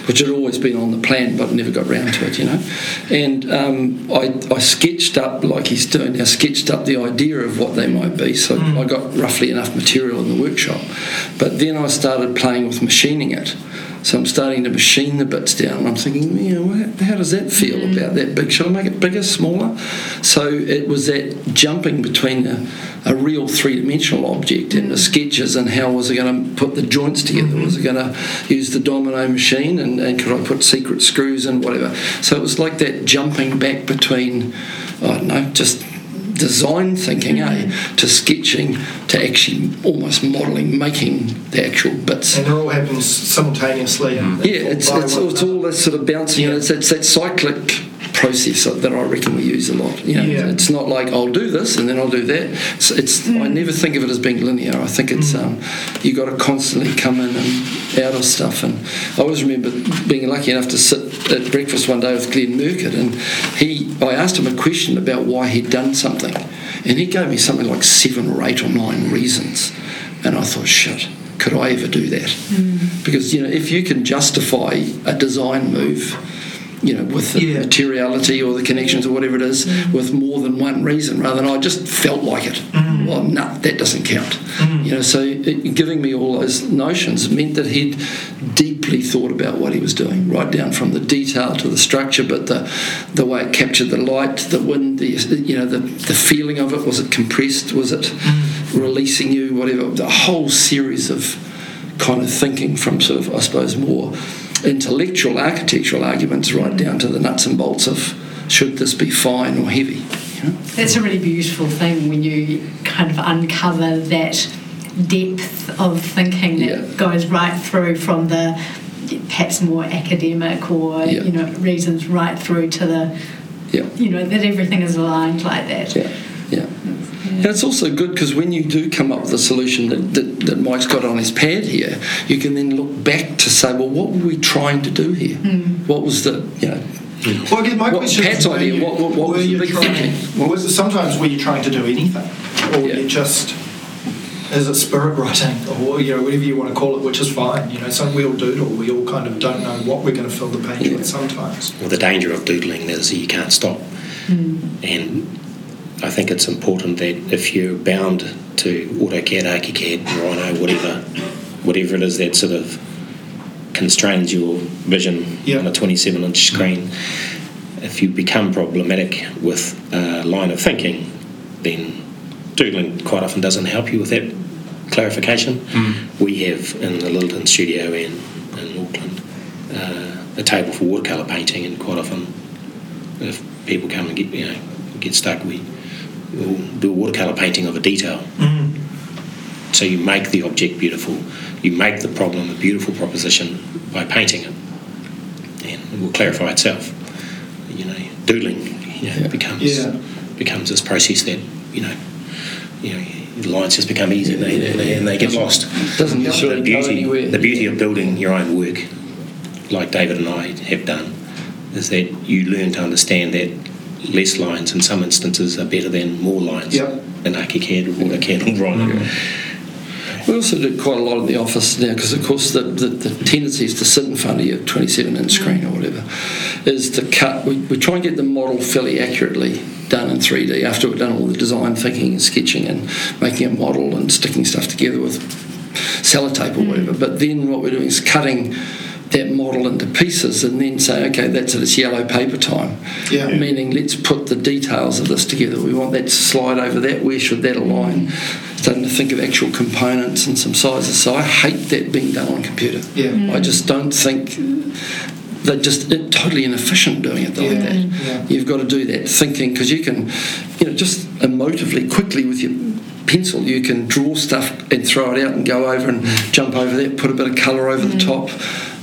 which had always been on the plan, but never got round to it. You know, and um, I, I sketched up like he's doing now, sketched up the idea of what they might be. So I got roughly enough material in the workshop, but then I started playing with machining it. So I'm starting to machine the bits down, and I'm thinking, you know, how, does that feel mm. about that big? Should I make it bigger, smaller? So it was that jumping between a, a real three-dimensional object and the mm. sketches, and how was I going to put the joints together? Mm-hmm. Was I going to use the domino machine, and, and could I put secret screws and whatever? So it was like that jumping back between, I don't know, just design thinking, eh, to sketching, to actually almost modelling, making the actual bits. and they're all happening simultaneously. and they Yeah, it's, it's, it's all that sort of bouncing, and it's, it's that cyclic process that I reckon we use a lot. You know, Yeah. it's not like I'll do this and then I'll do that. It's, it's I hmm. never think of it as being linear. I think it's hmm. um, you got to constantly come in and out of stuff. And I always remember being lucky enough to sit at breakfast one day with Glenn Murcutt, and he I asked him a question about why he'd done something, and he gave me something like seven or eight or nine reasons, and I thought, shit. Could I ever do that? Hmm. Because you know, if you can justify a design move, you know, with the Yeah. materiality or the connections or whatever it is, mm. with more than one reason, rather than oh, I just felt like it. Mm. Well, no, that doesn't count. Mm. You know, so it, giving me all those notions meant that he'd deeply thought about what he was doing, right down from the detail to the structure, but the the way it captured the light, the wind, the you know, the the feeling of it. Was it compressed? Was it releasing you? Whatever. The whole series of kind of thinking from sort of, I suppose, more intellectual architectural arguments right down to the nuts and bolts of should this be fine or heavy. You know? That's a really beautiful thing when you kind of uncover that depth of thinking that Yeah. goes right through from the perhaps more academic or Yeah. you know reasons right through to the Yeah. you know that everything is aligned like that. Yeah, yeah. And it's also good because when you do come up with a solution that, that, that Mike's got on his pad here, you can then look back to say, well, what were we trying to do here? Hmm. What was the, you know, Well, again, my What question Pat's is, were idea, you- what- what- what were was the you big trying, thinking? was, sometimes were you trying to do anything, or Yeah. you just is it spirit writing, or you know whatever you want to call it, which is fine. You know, some we all doodle. We all kind of don't know what we're going to fill the page Yeah. with sometimes. Well, the danger of doodling is that you can't stop. Hmm. And I think it's important that if you're bound to AutoCAD, ArchiCAD, Rhino, whatever, whatever it is that sort of constrains your vision Yeah. on a 27 inch screen, if you become problematic with a line of thinking, then doodling quite often doesn't help you with that clarification. We have in the Lyttelton studio and in Auckland uh, a table for watercolour painting, and quite often, if people come and get you know get stuck, we will do a watercolour painting of a detail. Mm-hmm. So you make the object beautiful, you make the problem a beautiful proposition by painting it, and it will clarify itself. You know, doodling you know, Yeah. becomes Yeah. becomes this process that you know you know the lines just become easy and, they, and, they, and they get lost. doesn't the necessarily beauty the beauty of building your own work, like David and I have done, is that you learn to understand that less lines in some instances are better than more lines Yep. in ArchiCAD or AutoCAD or Rhino. We also do quite a lot in the office now because, of course, the, the, the tendency is to sit in front of your 27 inch screen or whatever, is to cut. We, we try and get the model fairly accurately done in 3D after we've done all the design thinking and sketching and making a model and sticking stuff together with sellotape or hmm. whatever. But then what we're doing is cutting that model into pieces and then say, okay, that's it, it's yellow paper time. Yeah. Meaning, let's put the details of this together. We want that to slide over that. Where should that align? Starting to think of actual components and some sizes. So I hate that being done on a computer. Yeah. I just don't think they're just totally inefficient doing it like Yeah. that. Yeah. You've got to do that thinking because you can, you know, just emotively, quickly with your pencil, you can draw stuff and throw it out and go over and jump over that, put a bit of colour over the mm. top.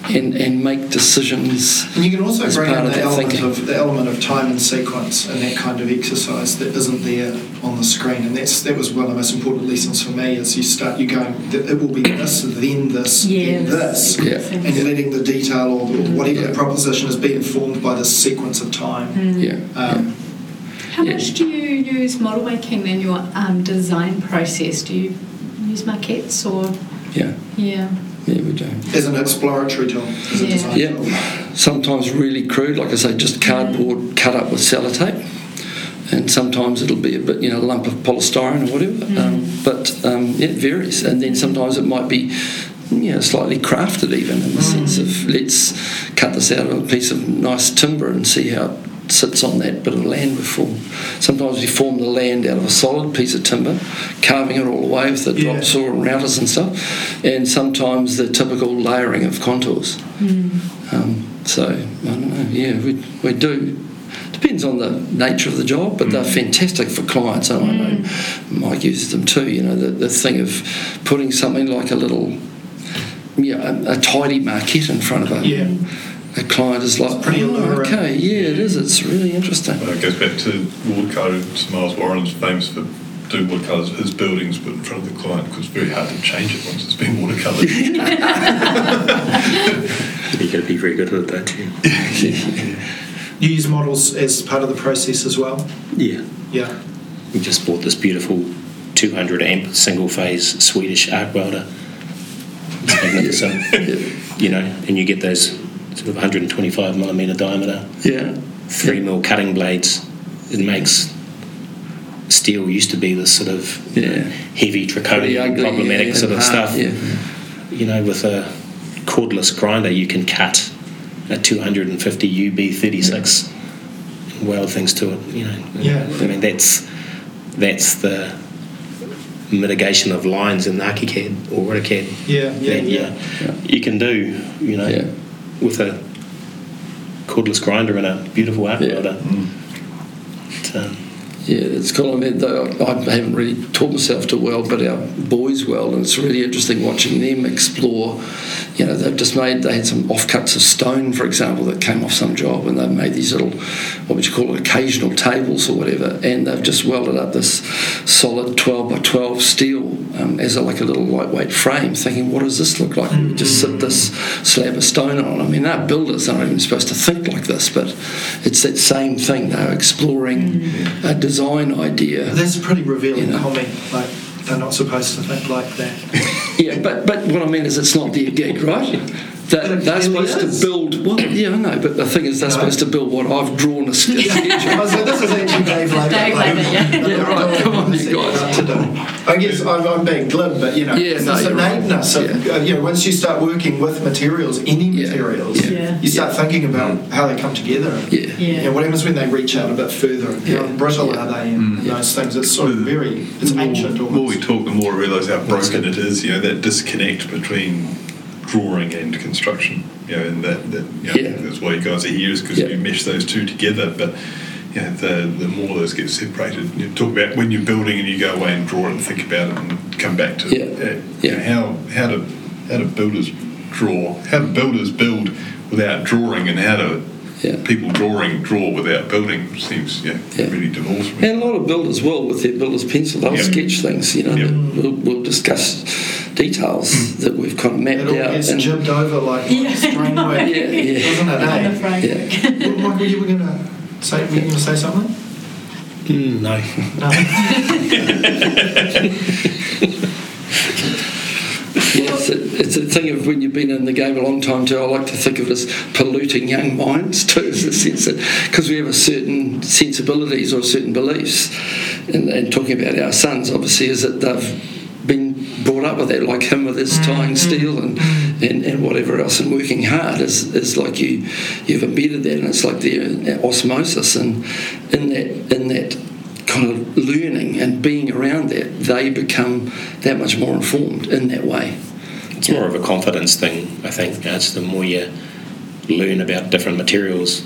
And, and make decisions. And you can also as bring in part the of element thinking. of the element of time and sequence and that kind of exercise that isn't there on the screen. And that's that was one of the most important lessons for me. Is you start you going it will be this, then this, then this, Yeah. and you're letting the detail or, or whatever Yeah. the proposition is be informed by the sequence of time. Yeah. Um, How Yeah. much do you use model making in your um, design process? Do you use maquettes or yeah. yeah? Yeah, we do. as an exploratory tool, as a Yeah. design tool. Yeah, sometimes really crude, like I say, just cardboard cut up with sellotape, and sometimes it'll be a bit, you know, a lump of polystyrene or whatever. Um, but um, yeah, it varies, and then sometimes it might be, you know, slightly crafted even in the sense of let's cut this out of a piece of nice timber and see how it sits on that bit of land we form. Sometimes we form the land out of a solid piece of timber, carving it all away with the Yeah. drop saw and routers and stuff, and sometimes the typical layering of contours. Hmm. Um, so I don't know. Yeah, we, we do. Depends on the nature of the job, but they're hmm. fantastic for clients, and I know hmm. Mike uses them too. You know, the, the thing of putting something like a little, yeah, a, a tidy maquette in front of a, Yeah. A client is like, pretty oh, okay, yeah, it is. It's really interesting. Well, it goes back to watercolour. Sir Miles Warren's famous for doing watercolours of his buildings, but in front of the client because it's very hard to change it once it's been watercoloured. You've got to be very good at that too. You use models as part of the process as well. Yeah. Yeah. We just bought this beautiful 200 amp single phase Swedish arc welder. It's magnificent. You know, and you get those sort of 125 millimeter diameter, Yeah, three mil cutting blades. It makes steel used to be this sort of yeah. heavy, Pretty draconian, ugly, problematic yeah, sort of hard, stuff. Yeah, You know, with a cordless grinder, you can cut a 250 UB36 and weld things to it. You know, Yeah. I mean that's that's the mitigation of lines in the ArchiCAD or AutoCAD. Yeah. Yeah. that, Yeah. Yeah. You can do, you know, Yeah. With a cordless grinder and a beautiful arc Yeah. welder. But, um, Yeah, it's cool. I mean, though, I haven't really taught myself to weld, but our boys weld, and it's really interesting watching them explore. You know, they've just made, they had some offcuts of stone, for example, that came off some job, and they've made these little, what would you call it, occasional tables or whatever, and they've just welded up this solid 12 by 12 steel um, as a, like a little lightweight frame, thinking, what does this look like? We just sit this slab of stone on. I mean, our builders, not even supposed to think like this, but it's that same thing. They're exploring a design idea. That's a pretty revealing You know. comment. Like they're not supposed to think like that. Yeah, but but what I mean is it's not their gig, right? But That, it supposed is. to build. Well, yeah, I know, but the thing is, they're No. supposed to build what I've drawn a sketch. So this is actually Dave Laker. Dave like, Laker, yeah. Yeah, right, come on, you guys. set out. I guess I'm, I'm being glib, but you know, Yeah, it's no, this you're right. of, Yeah. uh, you know, once you start working with materials, any Yeah. materials, Yeah. you start thinking about how they come together. And, Yeah. Yeah. you know, what happens when they reach out a bit further? and How Yeah. brittle are they? And those things. It's sort of very, it's the ancient more, more we talk, the more I realise how broken it is. You know that disconnect between drawing and construction. You know, and that, that you know, Yeah. that's why you guys are here is because Yeah. you mesh those two together. But you know, the the more those get separated, you talk about when you're building and you go away and draw it and think about it and come back to Yeah. uh, you Yeah. know, how how do how do builders draw? How do builders build without drawing, and how do Yeah. people drawing draw without building? Seems yeah, Yeah. really divorced. from And a lot of builders will with their builder's pencil. They'll Yeah. sketch things. You know, Yeah. we'll, we'll discuss details that we've kind of mapped It all out. gets and- jibbed over like Yeah. framework, yeah, yeah. doesn't it? On the Eh? framework. Well, Michael, you were going to say, were you going to say something? mm, no. No. Yeah, it's a, it's a thing of when you've been in the game a long time too. I like to think of it as polluting young minds too, in the sense that because we have a certain sensibilities or certain beliefs, and, and talking about our sons, obviously, is that they've been brought up with that, like him with his mm-hmm. tying steel and, mm-hmm. and, and whatever else, and working hard is, is like you you've embedded that, and it's like the uh, osmosis, and in that in that kind of learning and being around that, they become that much more informed in that way. It's more of a confidence thing, I think. It's the more you learn about different materials.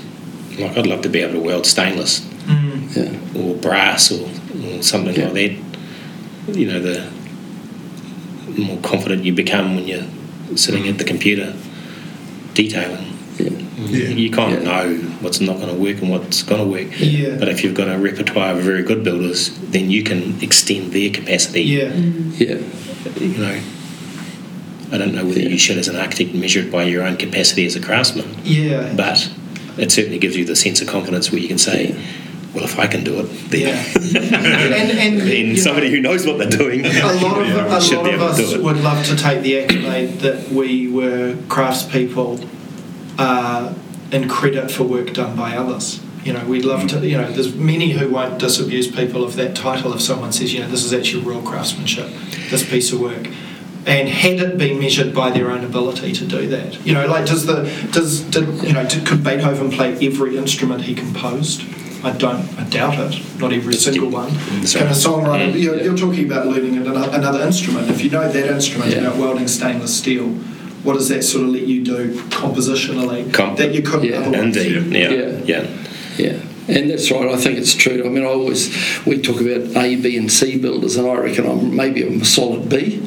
Like I'd love to be able to weld stainless Mm. Yeah, or brass or, or something Yeah. like that. You know, the more confident you become when you're sitting at the computer. detailing. Yeah. Yeah. You can't Yeah. know what's not going to work and what's going to work. Yeah. But if you've got a repertoire of very good builders, then you can extend their capacity. Yeah. Mm-hmm. Yeah. You know, I don't know whether Yeah. you should, as an architect, measure it by your own capacity as a craftsman, Yeah. but it certainly gives you the sense of confidence where you can say, well, if I can do it, then, Yeah. and, and you then know, somebody who knows what they're doing a lot of Yeah, a lot of us would love to take the accolade that we were craftspeople uh, and credit for work done by others. You know, we'd love to. You know, there's many who won't disabuse people of that title if someone says, you know, this is actually real craftsmanship, this piece of work. And had it been measured by their own ability to do that, you know, like does the does did you know did, could Beethoven play every instrument he composed? I don't. I doubt it. Not every single one. That's Can a songwriter? You're, Yeah. you're talking about learning another, another instrument. If you know that instrument Yeah. about welding stainless steel, what does that sort of let you do compositionally Com- that you couldn't Yeah. otherwise? Indeed, yeah, Yeah. yeah. Yeah, and that's right. I think it's true. I mean, I always we talk about A, B, and C builders, and I reckon I'm maybe I'm a solid B,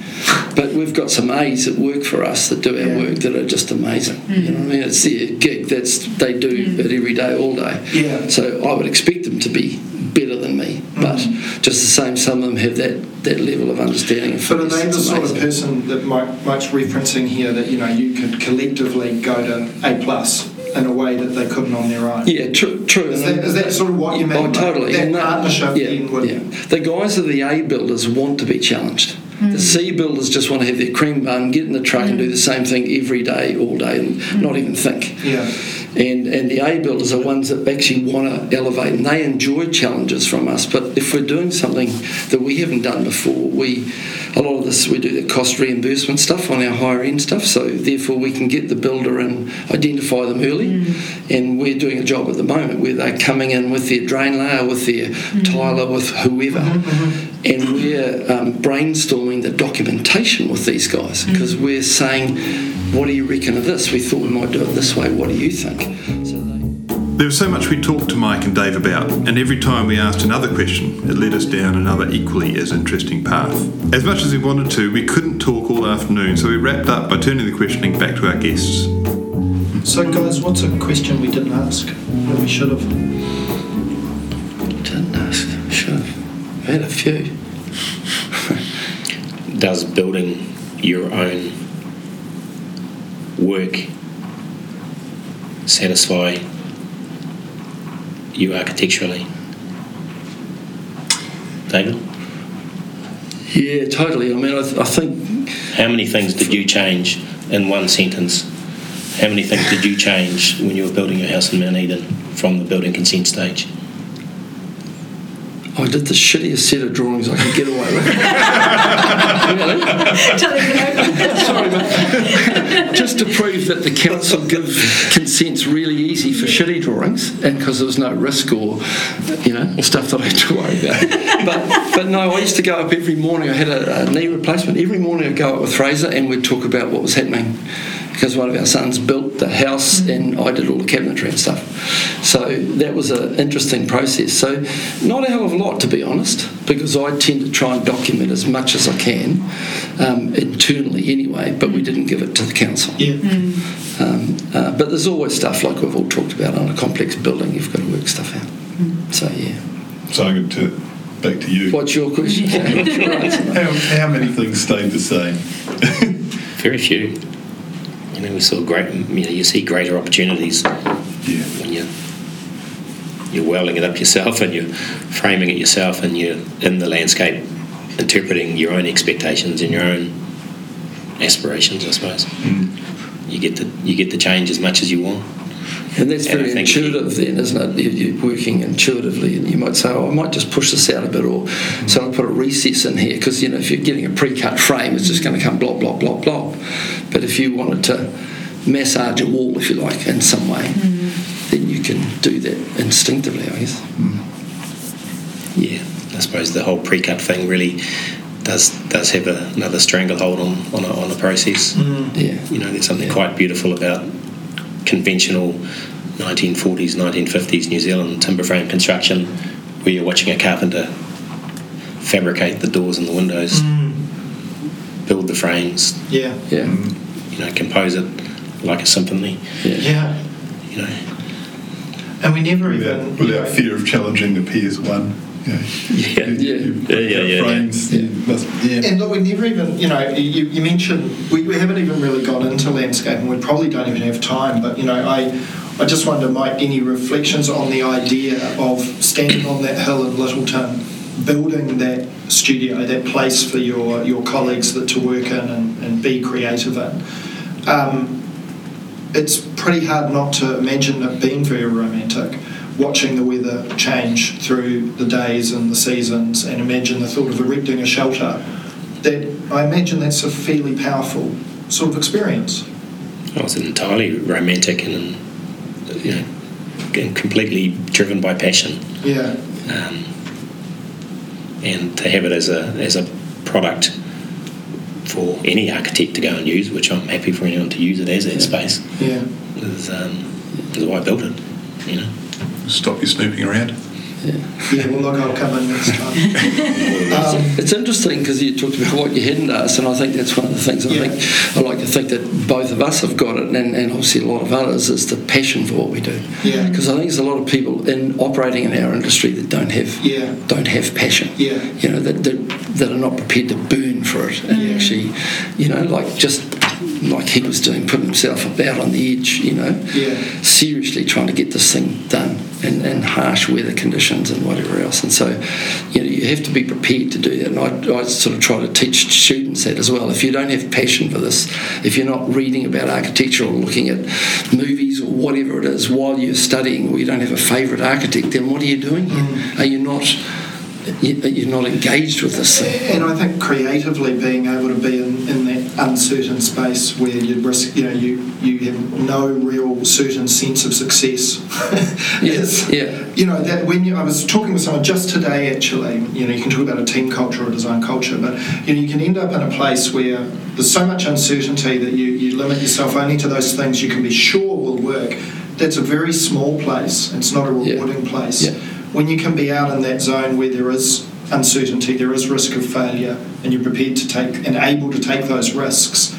but we've got some A's that work for us that do our Yeah. work that are just amazing. You know what I mean? It's their gig. That's they do mm. it every day, all day. Yeah. So I would expect them to be better than me, but just the same, some of them have that that level of understanding. And But are they the it's sort of amazing. person that Mike, Mike's referencing here that you know you could collectively go to A plus in a way that they couldn't on their own? Yeah, true. true. Is that, is that sort of what you mean? Oh, totally. That And that- partnership yeah, then would. yeah. The guys of the A builders want to be challenged. Hmm. The C builders just want to have their cream bun, get in the truck, and do the same thing every day, all day, and not even think. Yeah. And and the A builders are ones that actually want to elevate, and they enjoy challenges from us. But if we're doing something that we haven't done before, we a lot of this we do the cost reimbursement stuff on our higher end stuff. So therefore, we can get the builder and identify them early. Mm. And we're doing a job at the moment where they're coming in with their drain layer, with their mm-hmm. tiler, with whoever, mm-hmm, mm-hmm. and we're um, brainstorming the documentation with these guys because mm. we're saying, "What do you reckon of this? We thought we might do it this way. What do you think?" So they, There was so much we talked to Mike and Dave about, and every time we asked another question, it led us down another equally as interesting path. As much as we wanted to, we couldn't talk all afternoon, so we wrapped up by turning the questioning back to our guests. So, guys, what's a question we didn't ask that we should have? Didn't ask. Should have. I had a few. Does building your own work satisfy you architecturally? David? Yeah, totally. I mean, I, th- I think How many things did you change in one sentence? How many things did you change when you were building your house in Mount Eden from the building consent stage? I did the shittiest set of drawings I could get away with. really? Sorry, mate. Just to prove that the council give consents really easy for shitty drawings, and because there was no risk or, you know, stuff that I had to worry about. But, but no, I used to go up every morning. I had a, a knee replacement. Every morning I'd go up with Fraser, and we'd talk about what was happening. Because one of our sons built the house, and I did all the cabinetry and stuff. So that was an interesting process. So not a hell of a lot, to be honest, because I tend to try and document as much as I can um, internally anyway. But we didn't give it to the council. Yeah. Um, uh, but there's always stuff like we've all talked about on a complex building. You've got to work stuff out. So yeah. So I'm going to back to you. What's your question? What's your answer? How, how many things stayed the same? Very few. You know, we saw great. You know, you see greater opportunities Yeah. when you you're welding it up yourself and you're framing it yourself and you're in the landscape interpreting your own expectations and your own aspirations I suppose mm. you get to you get to change as much as you want And that's very think- intuitive, then, isn't it? You- You're working intuitively, and you might say, "Oh, I might just push this out a bit," or "So I'll put a recess in here," because you know, if you're getting a pre-cut frame, it's just going to come blob, blob, blob, blob. But if you wanted to massage a wall, if you like, in some way, mm-hmm. then you can do that instinctively, I guess. Mm. yeah I suppose the whole pre-cut thing really does does have a, another stranglehold on on a, on a process mm-hmm. Yeah, you know there's something Yeah. quite beautiful about conventional 1940s 1950s New Zealand timber frame construction where you're watching a carpenter fabricate the doors and the windows mm. build the frames Yeah. yeah, you know compose it like a symphony. Yeah. You know, And we never Without, even. without fear of challenging the peers one. You Yeah. you- Yeah. you've Yeah, got yeah, yeah, frames, you must- yeah. And look, we never even, you know, you, you mentioned, we, we haven't even really gone into landscape and we probably don't even have time, but, you know, I, I just wonder, Mike, any reflections on the idea of standing on that hill in Lyttelton, building that studio, that place for your, your colleagues that to work in and, and be creative in? Um, it's pretty hard not to imagine it being very romantic, watching the weather change through the days and the seasons, and imagine the thought of erecting a shelter. That I imagine that's a fairly powerful sort of experience. I was entirely romantic and, you know, and completely driven by passion. Yeah, um, and to have it as a as a product for any architect to go and use, which I'm happy for anyone to use it as that space, yeah. is, um, is why I built it. You know, Stop you snooping around. Yeah, yeah, well, look, I'll come in next time. Um, It's interesting because you talked about what you hadn't asked, and I think that's one of the things I Yeah. think I like to think that both of us have got it, and, and obviously a lot of others, is the passion for what we do. Yeah. Because I think there's a lot of people in operating in our industry that don't have Yeah. don't have passion. Yeah. You know that, that that are not prepared to burn for it, and actually, you know, like just like he was doing, putting himself about on the edge. You know. Yeah. Seriously trying to get this thing done in, in harsh weather conditions and whatever else. And so, you know, you have to be prepared to do that. And I, I sort of try to teach students that as well. If you don't have passion for this, if you're not reading about architecture or looking at movies or whatever it is while you're studying, or you don't have a favourite architect, then what are you doing? here? Are you not? You- You're not engaged with this thing. And I think creatively being able to be in, in that uncertain space where you risk, you know, you, you have no real certain sense of success. yes. yeah. You know, that when you, I was talking with someone just today actually, you know, you can talk about a team culture or design culture, but you know, you can end up in a place where there's so much uncertainty that you, you limit yourself only to those things you can be sure will work. That's a very small place. It's not a Yeah. rewarding place Yeah. When you can be out in that zone where there is uncertainty, there is risk of failure, and you're prepared to take and able to take those risks.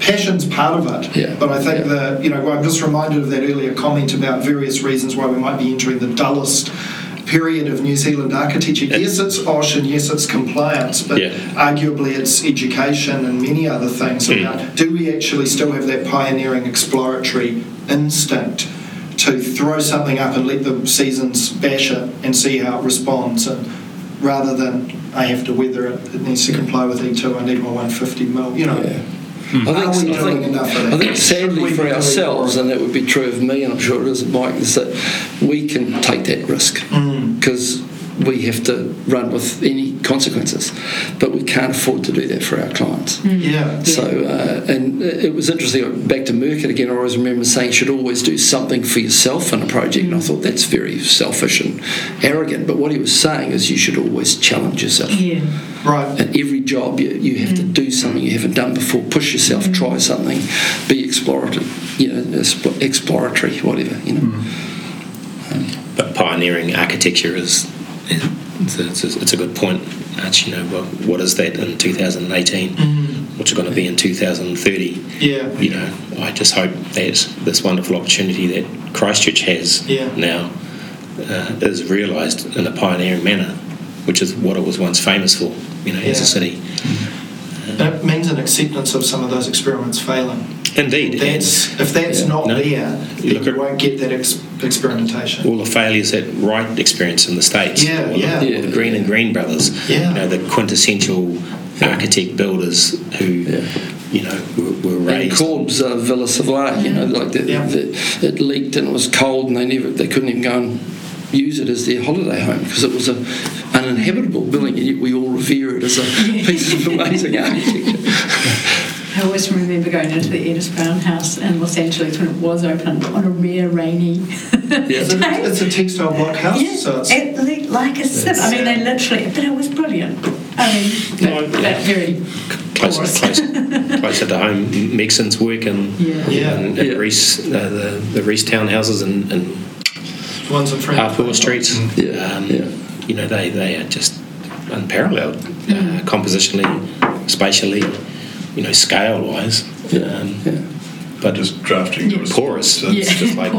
Passion's part of it, Yeah. but I think Yeah. that you know I'm just reminded of that earlier comment about various reasons why we might be entering the dullest period of New Zealand architecture. Yes, it's OSH and yes, it's compliance, but Yeah. arguably it's education and many other things. Mm. About do we actually still have that pioneering exploratory instinct to throw something up and let the seasons bash it and see how it responds, and rather than I have to weather it, it needs to comply with E2. I need my 150 mil. You know. Yeah. Are I we think, I doing think, enough? I think sadly for ourselves, and that would be true of me, and I'm sure it is of Mike, is that we can take that risk Mm. because we have to run with any consequences, but we can't afford to do that for our clients. Mm. Yeah. So, uh, and it was interesting. Back to Murcutt again. I always remember saying you should always do something for yourself in a project, and I mm. thought that's very selfish and arrogant. But what he was saying is you should always challenge yourself. Yeah. Right. At every job, you, you have to mm. do something you haven't done before. Push yourself, try something, be exploratory, you know, exploratory, whatever, you know. Um, but pioneering architecture is it's a, it's a, it's a good point. Arch, you know, what, what is that in 2018? What's it going to be in 2030? Yeah. You know, I just hope that this wonderful opportunity that Christchurch has Yeah. now uh, is realised in a pioneering manner, which is what it was once famous for, you know, as a city. It means an acceptance of some of those experiments failing. Indeed. That's if that's Yeah. not No. there, You look you at- won't get that ex- experimentation. all the failures that Wright experienced in the States. Yeah, all the, yeah. the Greene and Greene brothers. Yeah. You know, the quintessential architect builders who, you know, were, were And raised. Corb's uh, Villa Savoye, you know, like the, Yeah. the, it leaked and it was cold, and they never they couldn't even go and use it as their holiday home because it was a uninhabitable building, and yet we all revere it as a piece of amazing architecture. I always remember going into the Edith Brown house in Los Angeles when it was open on a rare rainy It's a, day. it's a textile block house, Yeah, so it's it looked like a sip. I mean, they literally, but it was brilliant. I mean, No, that, that very Closer, porous. closer, closer to home, Megson's work and Yeah. Yeah. and, and Yeah. Reese, uh, the the Reese townhouses and, and ones in front. Harpoor streets. Yeah, Um, yeah. You know, they, they are just unparalleled uh, compositionally, spatially, you know, scale wise. Yeah, Um, yeah. but just drafting the Yeah. response. Porous. It's- Yeah. Just like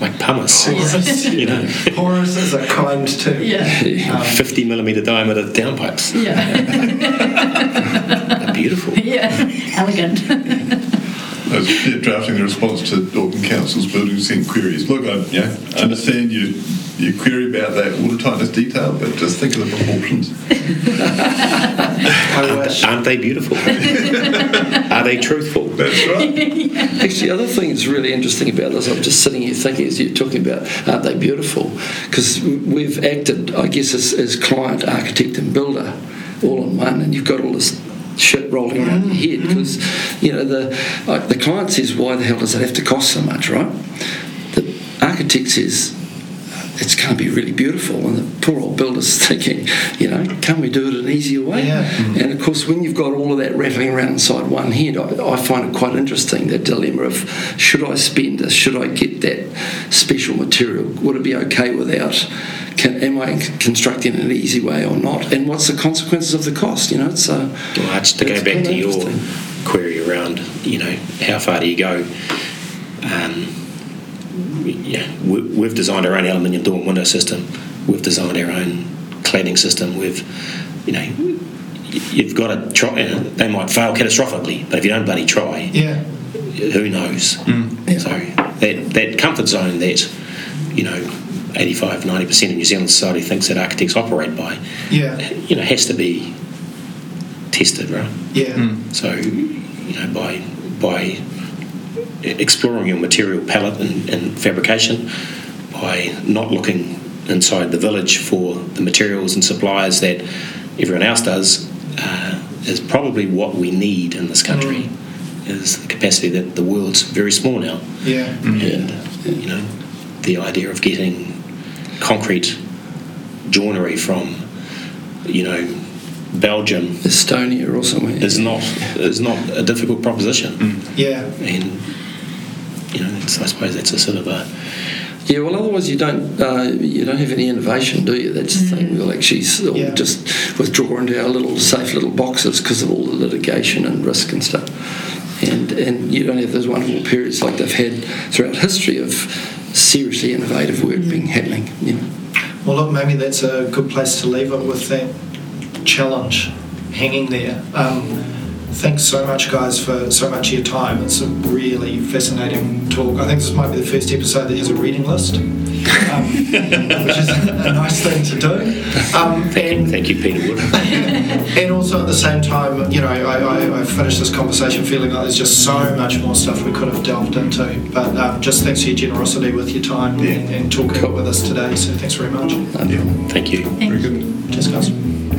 like pumice. You know, Porous is a kind too. Yeah. Um, 50 millimeter diameter downpipes. Yeah. They're beautiful. yeah. Elegant. I was drafting the response to Auckland Council's building consent queries. Look, I yeah, understand you you query about that water tightness detail, but just think of the proportions. I wish. Aren't they beautiful? Are they truthful? That's right. Actually, the other thing that's really interesting about this, I'm just sitting here thinking as you're talking about, aren't they beautiful? Because we've acted, I guess, as, as client, architect, and builder all in one, and you've got all this shit rolling around your head because you know the like the client says why the hell does it have to cost so much? Right? The architect says it's going to be really beautiful and the poor old builder's thinking you know can we do it an easier way Yeah. and of course, when you've got all of that rattling around inside one head, I, I find it quite interesting that dilemma of should I spend this? Should I get that special material? Would it be okay without? Can, am I constructing in an easy way or not? And what's the consequences of the cost? You know, it's uh, Well, that's to go back to your query around, you know, how far do you go? Um, we- yeah, we, we've designed our own aluminium door and window system. We've designed our own cladding system. We've, you know, you've got to try. uh, They might fail catastrophically, but if you don't bloody try, Yeah. who knows? So that, that comfort zone that, you know, 85, 90% of New Zealand society thinks that architects operate by, Yeah. you know, has to be tested, right? Yeah. So, you know, by by exploring your material palette and, and fabrication, by not looking inside the village for the materials and suppliers that everyone else does, uh, is probably what we need in this country. Mm. Is the capacity that the world's very small now, Yeah. Mm. and you know, the idea of getting concrete joinery from, you know, Belgium Estonia or somewhere. is not is not a difficult proposition, mm. Yeah. and you know, it's, I suppose that's a sort of a Yeah, well, otherwise you don't uh, you don't have any innovation, do you? That's the thing. We'll actually all Yeah. just withdraw into our little safe little boxes because of all the litigation and risk and stuff. And and you don't have those wonderful periods like they've had throughout history of seriously innovative work being happening. You know. Well, look, maybe that's a good place to leave it with that challenge hanging there. Um, thanks so much, guys, for so much of your time. It's a really fascinating talk. I think this might be the first episode that has a reading list, um, which is a nice thing to do. Um, and thank you, Peter Wood. and also at the same time, you know, I, I, I finished this conversation feeling like there's just so much more stuff we could have delved into. But um, just thanks for your generosity with your time and, and talking with us today. So thanks very much. Thank you. Thank Very good. you. good.